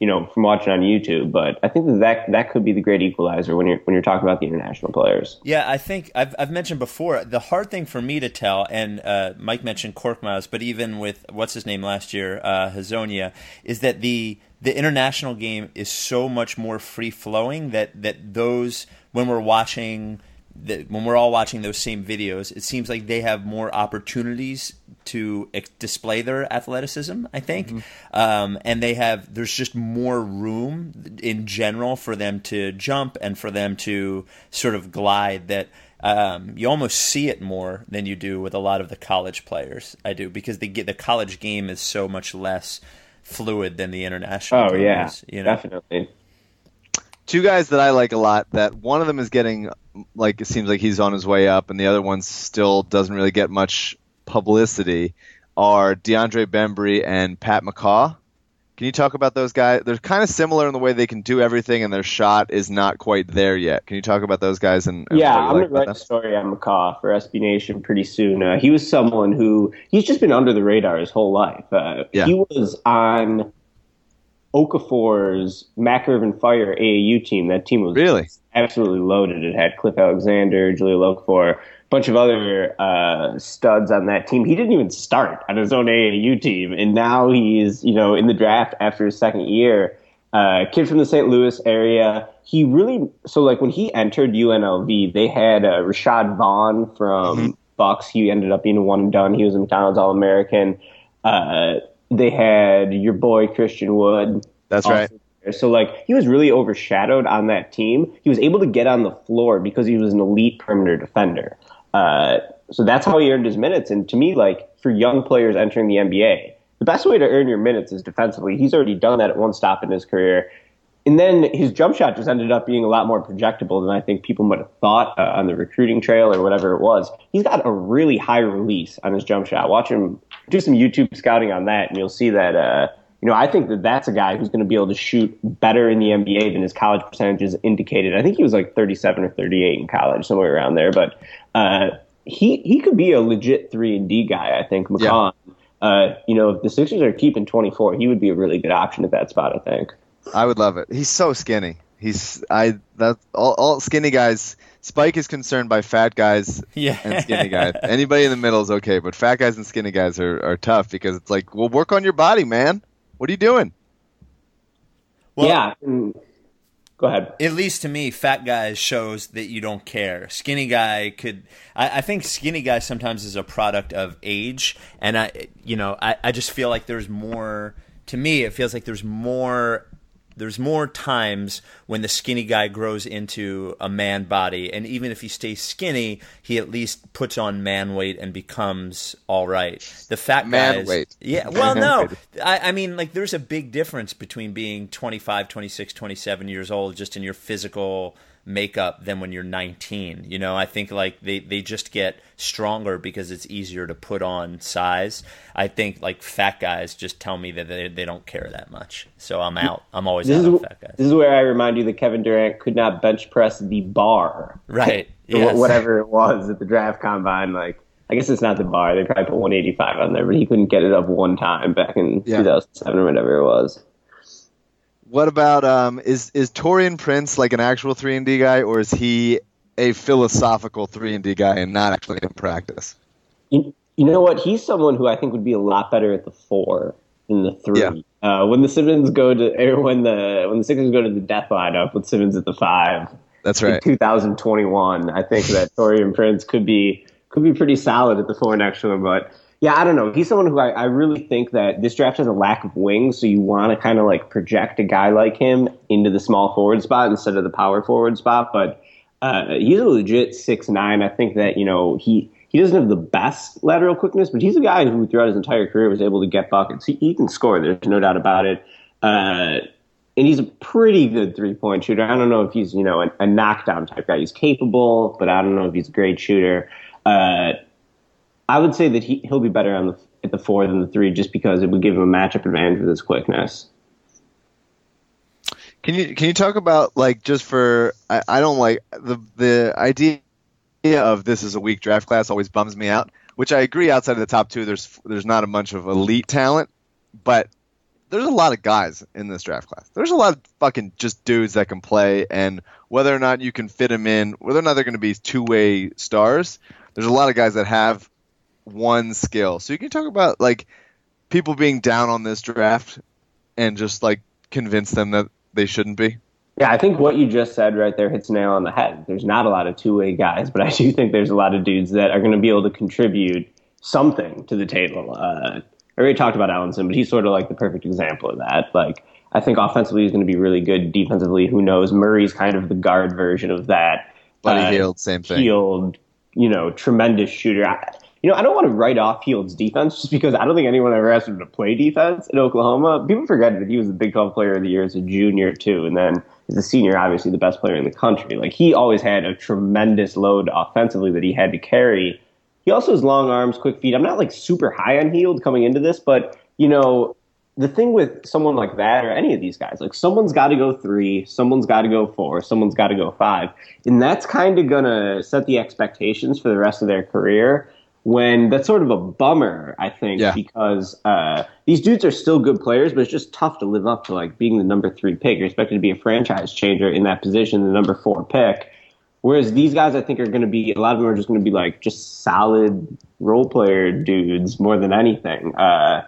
You know, from watching on YouTube, but I think that, that could be the great equalizer when you're when you're talking about the international players. Yeah, I think I've, I've mentioned before the hard thing for me to tell, and uh, Mike mentioned Korkmaz, but even with what's his name last year, uh, Hezonja, is that the the international game is so much more free flowing that that those when we're watching. The, when we're all watching those same videos, it seems like they have more opportunities to ex- display their athleticism. I think, um, and they have there's just more room in general for them to jump and for them to sort of glide. That um, you almost see it more than you do with a lot of the college players. I do because the the college game is so much less fluid than the international. Oh yeah, is, you know? definitely. two guys that I like a lot. That one of them is getting like it seems like he's on his way up, and the other one still doesn't really get much publicity. Are DeAndre Bembry and Pat McCaw? Can you talk about those guys? They're kind of similar in the way they can do everything, and their shot is not quite there yet. Can you talk about those guys? And, and Yeah, I'm like gonna write about a story on McCaw for SB Nation pretty soon. Uh, he was someone who he's just been under the radar his whole life. Uh, Yeah. He was on Okafor's Mac Irvin Fire AAU team. That team was Really? absolutely loaded. It had Cliff Alexander, Jahlil Okafor, a bunch of other uh, studs on that team. He didn't even start on his own AAU team, and now he's you know in the draft after his second year. Uh, kid from the St. Louis area. He really so like when he entered UNLV, they had uh, Rashad Vaughn from Bucks. He ended up being one and done. He was a McDonald's All American. Uh, they had your boy Christian Wood. That's right. there. So like he was really overshadowed on that team. He was able to get on the floor because he was an elite perimeter defender. Uh, so that's how he earned his minutes. And to me, like for young players entering the NBA, the best way to earn your minutes is defensively. He's already done that at one stop in his career. And then his jump shot just ended up being a lot more projectable than I think people might have thought uh, on the recruiting trail or whatever it was. He's got a really high release on his jump shot. Watch him do some YouTube scouting on that, and you'll see that. Uh, you know, I think that that's a guy who's going to be able to shoot better in the NBA than his college percentages indicated. I think he was like 37 or 38 in college, somewhere around there. But uh, he he could be a legit three and D guy. I think McCaw. Uh, you know, if the Sixers are keeping 24, he would be a really good option at that spot. I think. I would love it. He's so skinny. He's I that all, all skinny guys. Spike is concerned by fat guys Yeah. and skinny guys. Anybody in the middle is okay, but fat guys and skinny guys are, are tough because it's like, well, work on your body, man. What are you doing? Well, yeah. Go ahead. at least to me, fat guys shows that you don't care. Skinny guy could. I, I think skinny guy sometimes is a product of age, and I, you know, I, I just feel like there's more. To me, it feels like there's more. There's more times when the skinny guy grows into a man body, and even if he stays skinny, he at least puts on man weight and becomes all right. The fat Man guys, weight. yeah. Well, no, I, I mean, like, there's a big difference between being 25, 26, 27 years old just in your physical makeup than when you're 19. You know, I think, like, they, they just get stronger because it's easier to put on size. I think, like, fat guys just tell me that they, they don't care that much. So I'm out. I'm always This out is, on fat guys. this is where I remind you that Kevin Durant could not bench press the bar. Right. Yes. whatever it was at the draft combine. Like, I guess it's not the bar. They probably put 185 on there, but he couldn't get it up one time back in Yeah. 2007 or whatever it was. What about um is is Taurean Prince like an actual three and D guy or is he a philosophical three and D guy and not actually in practice? You, you know what? He's someone who I think would be a lot better at the four than the three. Yeah. Uh, when the Simmons go to, or when the when the Sixers go to the death lineup with Simmons at the five, That's in right. 2021, I think that Taurean Prince could be could be pretty solid at the four next to him. But yeah, I don't know. He's someone who I, I really think that this draft has a lack of wings, so you want to kind of like project a guy like him into the small forward spot instead of the power forward spot. But uh, he's a legit six nine. I think that you know he he doesn't have the best lateral quickness, but he's a guy who throughout his entire career was able to get buckets. He, he can score. There's no doubt about it. Uh, and he's a pretty good three point shooter. I don't know if he's you know a, a knockdown type guy. He's capable, but I don't know if he's a great shooter. Uh, I would say that he he'll be better on the at the four than the three, just because it would give him a matchup advantage with his quickness. Can you can you talk about like just for I, I don't like the the idea of this is a weak draft class always bums me out. Which I agree outside of the top two there's there's not a bunch of elite talent, but there's a lot of guys in this draft class. There's a lot of fucking just dudes that can play, and whether or not you can fit them in, whether or not they're going to be two way stars, there's a lot of guys that have one skill. So you can talk about like people being down on this draft and just like convince them that they shouldn't be. Yeah, I think what you just said right there hits nail on the head. There's not a lot of two way guys, but I do think there's a lot of dudes that are going to be able to contribute something to the table. Uh, I already talked about Ellenson, but he's sort of like the perfect example of that. Like, I think offensively he's going to be really good. Defensively, who knows? Murray's kind of the guard version of that. Buddy Uh, Hield, same thing. Hield, you know, tremendous shooter. I, you know, I don't want to write off Hield's defense just because I don't think anyone ever asked him to play defense in Oklahoma. People forget that he was the Big 12 player of the year as a junior, too. And then as a senior, obviously the best player in the country. Like, he always had a tremendous load offensively that he had to carry. He also has long arms, quick feet. I'm not like super high on Hield coming into this, but, you know, the thing with someone like that or any of these guys, like someone's got to go three, someone's got to go four, someone's got to go five. And that's kind of to set the expectations for the rest of their career when that's sort of a bummer, I think, Yeah. because uh, these dudes are still good players, but it's just tough to live up to like being the number three pick. You're expected to be a franchise changer in that position, the number four pick. Whereas these guys, I think, are going to be a lot of them are just going to be like just solid role player dudes more than anything. Uh,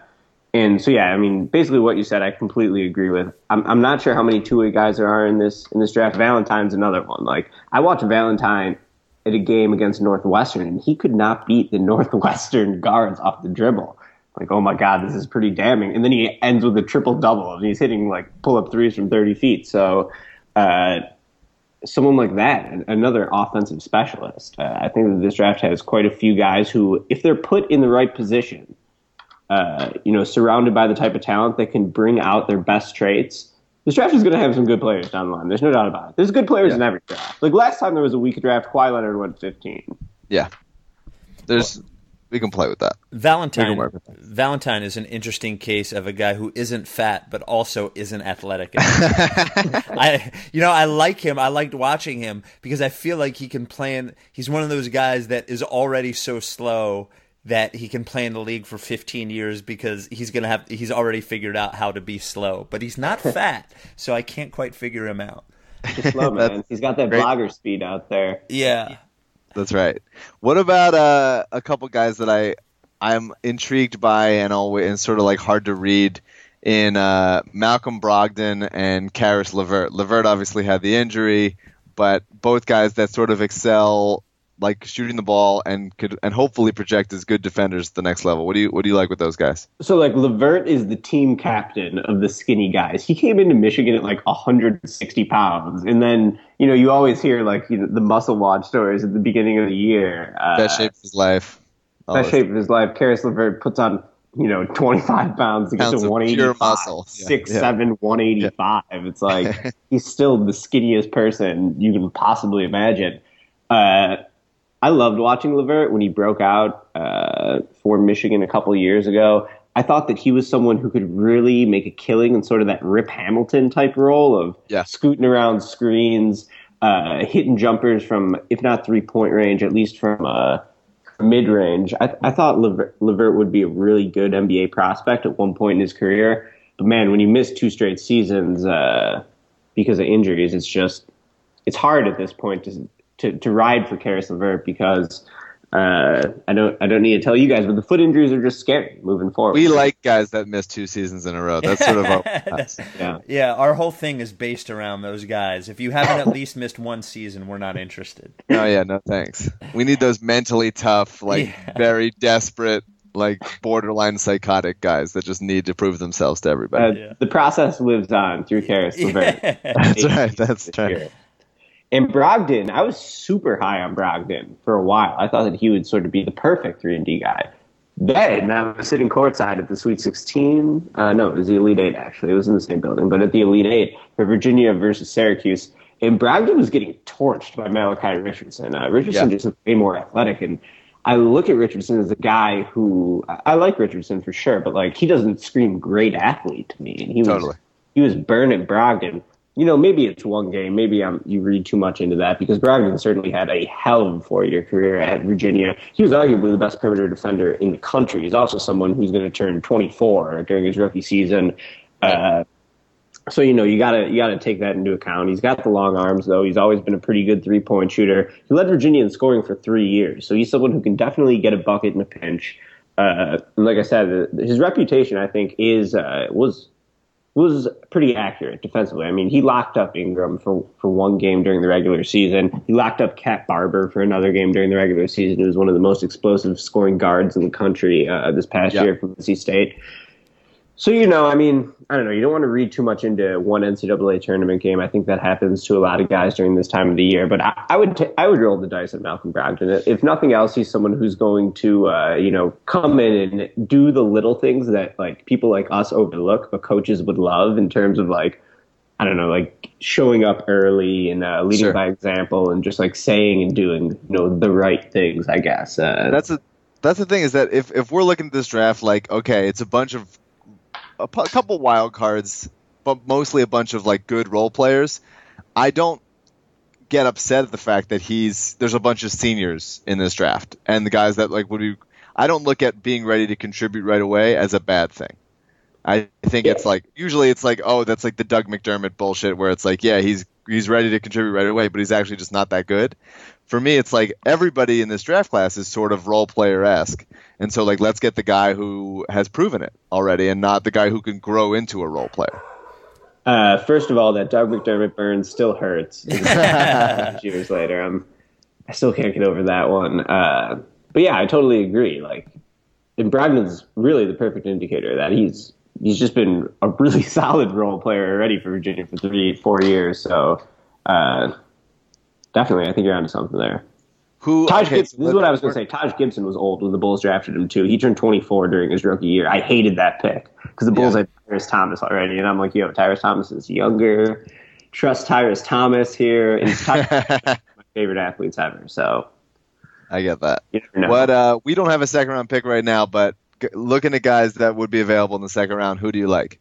and so, yeah, I mean, basically what you said, I completely agree with. I'm, I'm not sure how many two way guys there are in this in this draft. Valentine's another one. Like I watched Valentine at a game against Northwestern, and he could not beat the Northwestern guards off the dribble. Like, oh my God, this is pretty damning. And then he ends with a triple double, and he's hitting like pull up threes from 30 feet. So, uh, someone like that, another offensive specialist. Uh, I think that this draft has quite a few guys who, if they're put in the right position, uh, you know, surrounded by the type of talent that can bring out their best traits. This draft is going to have some good players down the line. There's no doubt about it. There's good players in every draft. Like last time there was a weak draft, Kawhi Leonard went 15. Yeah. There's we can play with that. Valentine with that. Valentine is an interesting case of a guy who isn't fat but also isn't athletic. I you know, I like him. I liked watching him because I feel like he can play in he's one of those guys that is already so slow that he can play in the league for 15 years because he's going to have he's already figured out how to be slow, but he's not fat, so I can't quite figure him out. Just slow, man. He's got that great. blogger speed out there. Yeah. That's right. What about uh, a couple guys that I I'm intrigued by and always and sort of like hard to read in uh, Malcolm Brogdon and Caris LeVert. Levert obviously had the injury, but both guys that sort of excel like shooting the ball and could and hopefully project as good defenders at the next level. What do you what do you like with those guys? So like Levert is the team captain of the skinny guys. He came into Michigan at like 160 pounds, and then you know you always hear like you know, the muscle watch stories at the beginning of the year. Uh, Best shape of his life. Best shape of his life. Caris LeVert puts on you know 25 pounds to get Pounds to of 185, pure muscle. Yeah, six yeah. seven, 185. It's like he's still the skinniest person you can possibly imagine. Uh, I loved watching Levert when he broke out uh, for Michigan a couple years ago. I thought that he was someone who could really make a killing in sort of that Rip Hamilton type role of Yeah. scooting around screens, uh, hitting jumpers from, if not three point range, at least from uh, mid range. I, I thought Levert, Levert would be a really good NBA prospect at one point in his career. But man, when you miss two straight seasons uh, because of injuries, it's just it's hard at this point to to, to ride for Caris LeVert because uh, I don't I don't need to tell you guys, but the foot injuries are just scary moving forward. We like guys that miss two seasons in a row. That's sort of our. yeah. Yeah, our whole thing is based around those guys. If you haven't at least missed one season, we're not interested. Oh yeah, no thanks. We need those mentally tough, like Yeah. very desperate, like borderline psychotic guys that just need to prove themselves to Uh, everybody. Yeah. The process lives on through Caris LeVert. that's right. That's this right. And Brogdon, I was super high on Brogdon for a while. I thought that he would sort of be the perfect three and D guy. Then I was sitting courtside at the Sweet 16. Uh, no, it was the Elite Eight actually. It was in the same building, but at the Elite Eight for Virginia versus Syracuse, and Brogdon was getting torched by Malachi Richardson. Uh, Richardson Yeah. just way more athletic, and I look at Richardson as a guy who I I like Richardson for sure, but like he doesn't scream great athlete to me. And he was Totally. he was burning Brogdon. You know, maybe it's one game. Maybe um, you read too much into that because Brogdon certainly had a hell of a four-year career at Virginia. He was arguably the best perimeter defender in the country. He's also someone who's going to turn 24 during his rookie season. Uh, so you know you gotta you gotta take that into account. He's got the long arms though. He's always been a pretty good three point shooter. He led Virginia in scoring for three years, so he's someone who can definitely get a bucket in a pinch. Uh, and like I said, his reputation I think is uh, was was pretty accurate defensively. I mean, he locked up Ingram for, for one game during the regular season. He locked up Cat Barber for another game during the regular season. He was one of the most explosive scoring guards in the country uh, this past Yeah. year from NC State. So you know, I mean, I don't know. You don't want to read too much into one NCAA tournament game. I think that happens to a lot of guys during this time of the year. But I, I would ta- I would roll the dice at Malcolm Brogdon. If nothing else, he's someone who's going to uh, you know come in and do the little things that like people like us overlook, but coaches would love in terms of like I don't know, like showing up early and uh, leading Sure. by example, and just like saying and doing you know the right things. I guess uh, That's a that's the thing is that if if we're looking at this draft like okay, it's a bunch of a couple wild cards, but mostly a bunch of like good role players. I don't get upset at the fact that he's there's a bunch of seniors in this draft and the guys that like would be I don't look at being ready to contribute right away as a bad thing. I think it's like usually it's like oh that's like the Doug McDermott bullshit where it's like yeah he's he's ready to contribute right away but he's actually just not that good. For me it's like everybody in this draft class is sort of role player esque and so like let's get the guy who has proven it already and not the guy who can grow into a role player. Uh, first of all, that Doug McDermott burn still hurts. years later, I'm, I still can't get over that one. Uh, but yeah, I totally agree. Like, and Brogdon's really the perfect indicator that he's he's just been a really solid role player already for Virginia for three, four years. So, uh, definitely, I think you're onto something there. Who Taj okay, Gibson. This is what I was going to say. Taj Gibson was old when the Bulls drafted him too. He turned 24 during his rookie year. I hated that pick because the Bulls Yeah. had Tyrus Thomas already, and I'm like, yo, Tyrus Thomas is younger. Trust Tyrus Thomas here, and Tyrus is my favorite athletes ever. So I get that. What uh, we don't have a second round pick right now, but g- looking at guys that would be available in the second round, who do you like?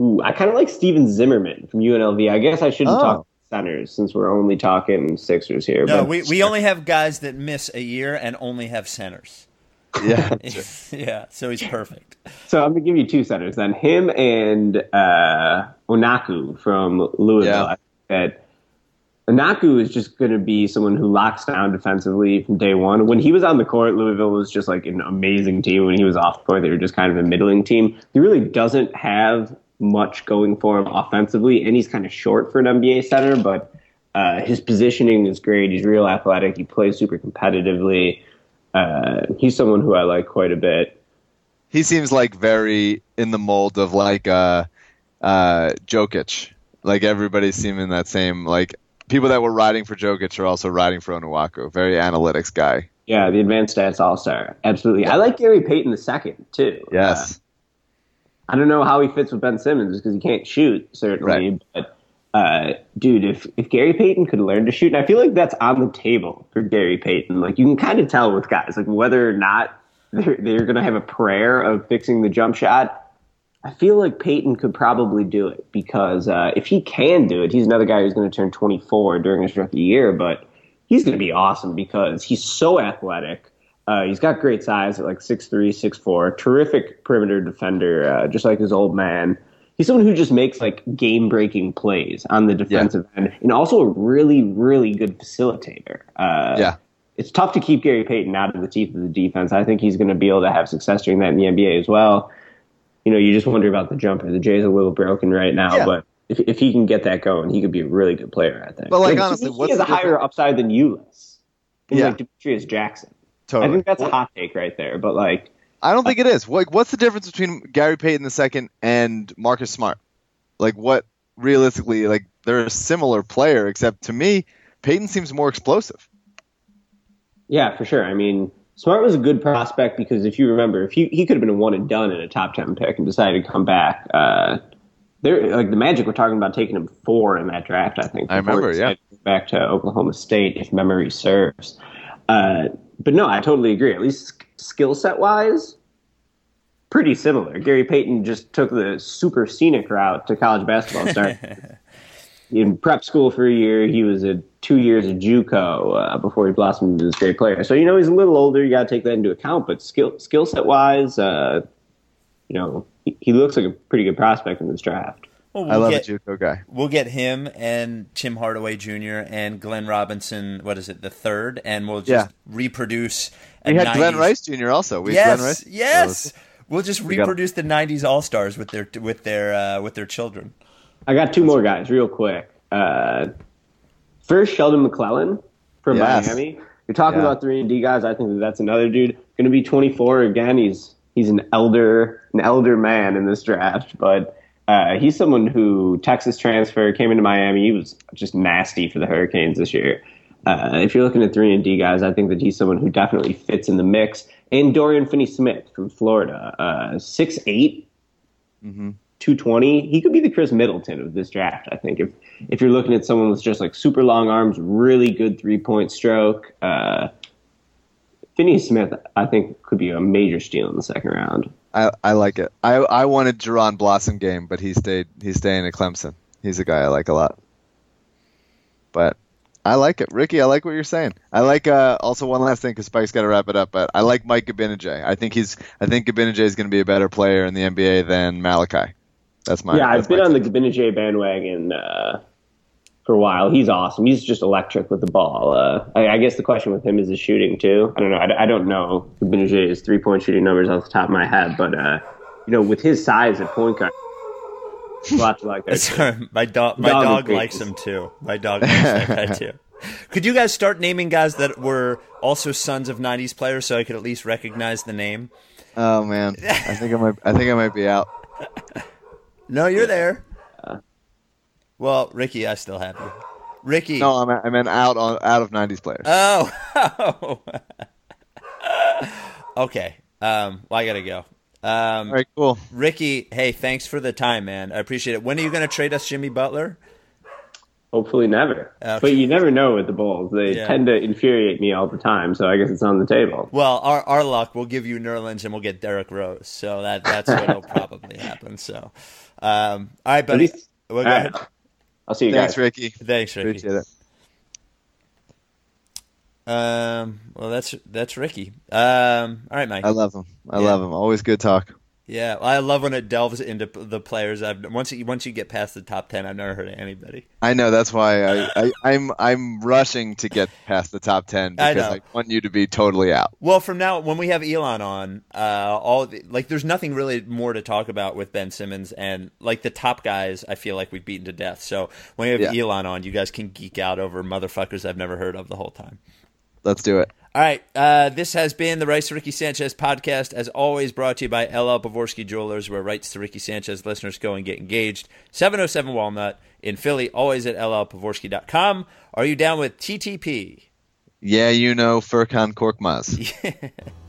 Ooh, I kind of like Stephen Zimmerman from UNLV. I guess I shouldn't Oh. talk centers since we're only talking Sixers here. No, but we, we only have guys that miss a year and only have centers. Yeah, yeah, so he's perfect. So I'm gonna give you two centers then. Him and uh, Onuaku from Louisville. Yeah. That Onuaku is just gonna be someone who locks down defensively from day one. When he was on the court, Louisville was just like an amazing team. When he was off the court, they were just kind of a middling team. He really doesn't have much going for him offensively, and he's kind of short for an NBA center, but uh, his positioning is great. He's real athletic. He plays super competitively. Uh, he's someone who I like quite a bit. he seems like very in the mold of like uh, uh, Jokic. Like everybody's seeming that same like people that were riding for Jokic are also riding for Onuaku. Very analytics guy. Yeah, the advanced stats all star. Absolutely. I like Gary Payton the second too. Uh, Yes. I don't know how he fits with Ben Simmons because he can't shoot certainly, Right. but uh, dude, if if Gary Payton could learn to shoot, and I feel like that's on the table for Gary Payton. Like you can kind of tell with guys, like whether or not they're they're gonna have a prayer of fixing the jump shot. I feel like Payton could probably do it because uh, if he can do it, he's another guy who's going to turn 24 during his rookie year. But he's going to be awesome because he's so athletic. Uh, he's got great size at like 6'3", 6'4", terrific perimeter defender, uh, just like his old man. He's someone who just makes like game breaking plays on the defensive end, and also a really, really good facilitator. Uh, Yeah. it's tough to keep Gary Payton out of the teeth of the defense. I think he's going to be able to have success doing that in the NBA as well. You know, you just wonder about the jumper. The J's a little broken right now, Yeah. but if, if he can get that going, he could be a really good player. I think. But, like, to honestly, he what's has the a higher difference- upside than Ulis. Yeah. like Demetrius Jackson. Totally. I think that's a hot take right there. But like, I don't think it is. Like, what's the difference between Gary Payton II and Marcus Smart? Like, what realistically? Like, they're a similar player, except to me, Payton seems more explosive. yeah, for sure. I mean, Smart was a good prospect because if you remember, if he he could have been a one and done in a top ten pick and decided to come back. Uh, they're like the Magic were talking about taking him four in that draft. I think. I remember, yeah. decided to go Back to Oklahoma State, if memory serves. Uh, but no, I totally agree. At least skill set wise, pretty similar. Gary Payton just took the super scenic route to college basketball. Started in prep school for a year. He was a two years of JUCO uh, before he blossomed into this great player. So you know he's a little older. You got to take that into account. But skill skill set wise, uh, you know he, he looks like a pretty good prospect in this draft. Well, I we'll love get, a JUCO guy. We'll get him and Tim Hardaway Jr. and Glenn Robinson. What is it, the third? And we'll just Yeah. reproduce. a We had Glenn Rice Jr. also. We Yes, Glenn Rice. yes. We'll just got- reproduce the '90s All Stars with their with their uh, with their children. I got two more guys real quick. Uh, first, Sheldon McClellan from Yes. Miami. You're talking Yeah. about three and D guys. I think that that's another dude. Going to be 24 again. He's he's an elder an elder man in this draft, but uh, he's someone who Texas transfer came into Miami. He was just nasty for the Hurricanes this year. Uh, if you're looking at three and D guys, I think that he's someone who definitely fits in the mix. And Dorian Finney-Smith from Florida, uh, six eight, 220. He could be the Khris Middleton of this draft, I think. If if you're looking at someone with just like super long arms, really good three point stroke, uh, Finney Smith, I think, could be a major steal in the second round. I, I like it. I I wanted Jaron Blossomgame, but he stayed. He's staying at Clemson. He's a guy I like a lot. But I like it, Ricky. I like what you're saying. I like uh, also one last thing because Spike's got to wrap it up. But I like Mike Gbinije. I think he's. I think Gbinije is going to be a better player in the NBA than Malachi. That's my. yeah, that's I've been on the Gbinije bandwagon uh, for a while. He's awesome. He's just electric with the ball. Uh, I, I guess the question with him is his shooting too. I don't know. I, I don't know Gbinije's three point shooting numbers off the top of my head, but uh, you know, with his size at point guard, lots to like there. Sorry, my dog. My Dog dog likes him too. My dog likes that guy too. Could you guys start naming guys that were also sons of '90s players, so I could at least recognize the name? Oh man, I think I might. I think I might be out. No, you're there. Well, Ricky, I still have you. Ricky. No, I'm. I meant out on out of '90s players. Oh. okay. Um, well, I gotta go. Um, All right, cool. Ricky, hey, thanks for the time, man. I appreciate it. When are you going to trade us Jimmy Butler? Hopefully never. Okay. But you never know with the Bulls. They Yeah. tend to infuriate me all the time, so I guess it's on the table. Well, our our luck, we'll give you Nerlens and we'll get Derrick Rose. So that that's what'll probably happen. So, um, all right, buddy. least, Well, go all ahead. right. I'll see you Thanks, guys. Ricky. Thanks, Ricky. Appreciate it. Um, well, that's that's Ricky. Um, all right, Mike. I love him. I Yeah. love him. Always good talk. Yeah, I love when it delves into the players. I've once you once you get past the top ten, I've never heard of anybody. I know that's why I, I I'm I'm rushing to get past the top ten because know. I, want you to be totally out. Well, from now when we have Elon on, uh, all the, like there's nothing really more to talk about with Ben Simmons and like the top guys. I feel like we've beaten to death. So when we have Yeah. Elon on, you guys can geek out over motherfuckers I've never heard of the whole time. Let's do it. All right, uh, this has been the Rights to Ricky Sanchez podcast, as always brought to you by LL Pavorsky Jewelers, where Rights to Ricky Sanchez listeners go and get engaged. 707 Walnut in Philly, always at llpavorsky.com. Are you down with TTP? Yeah, you know Furkan Korkmaz. Like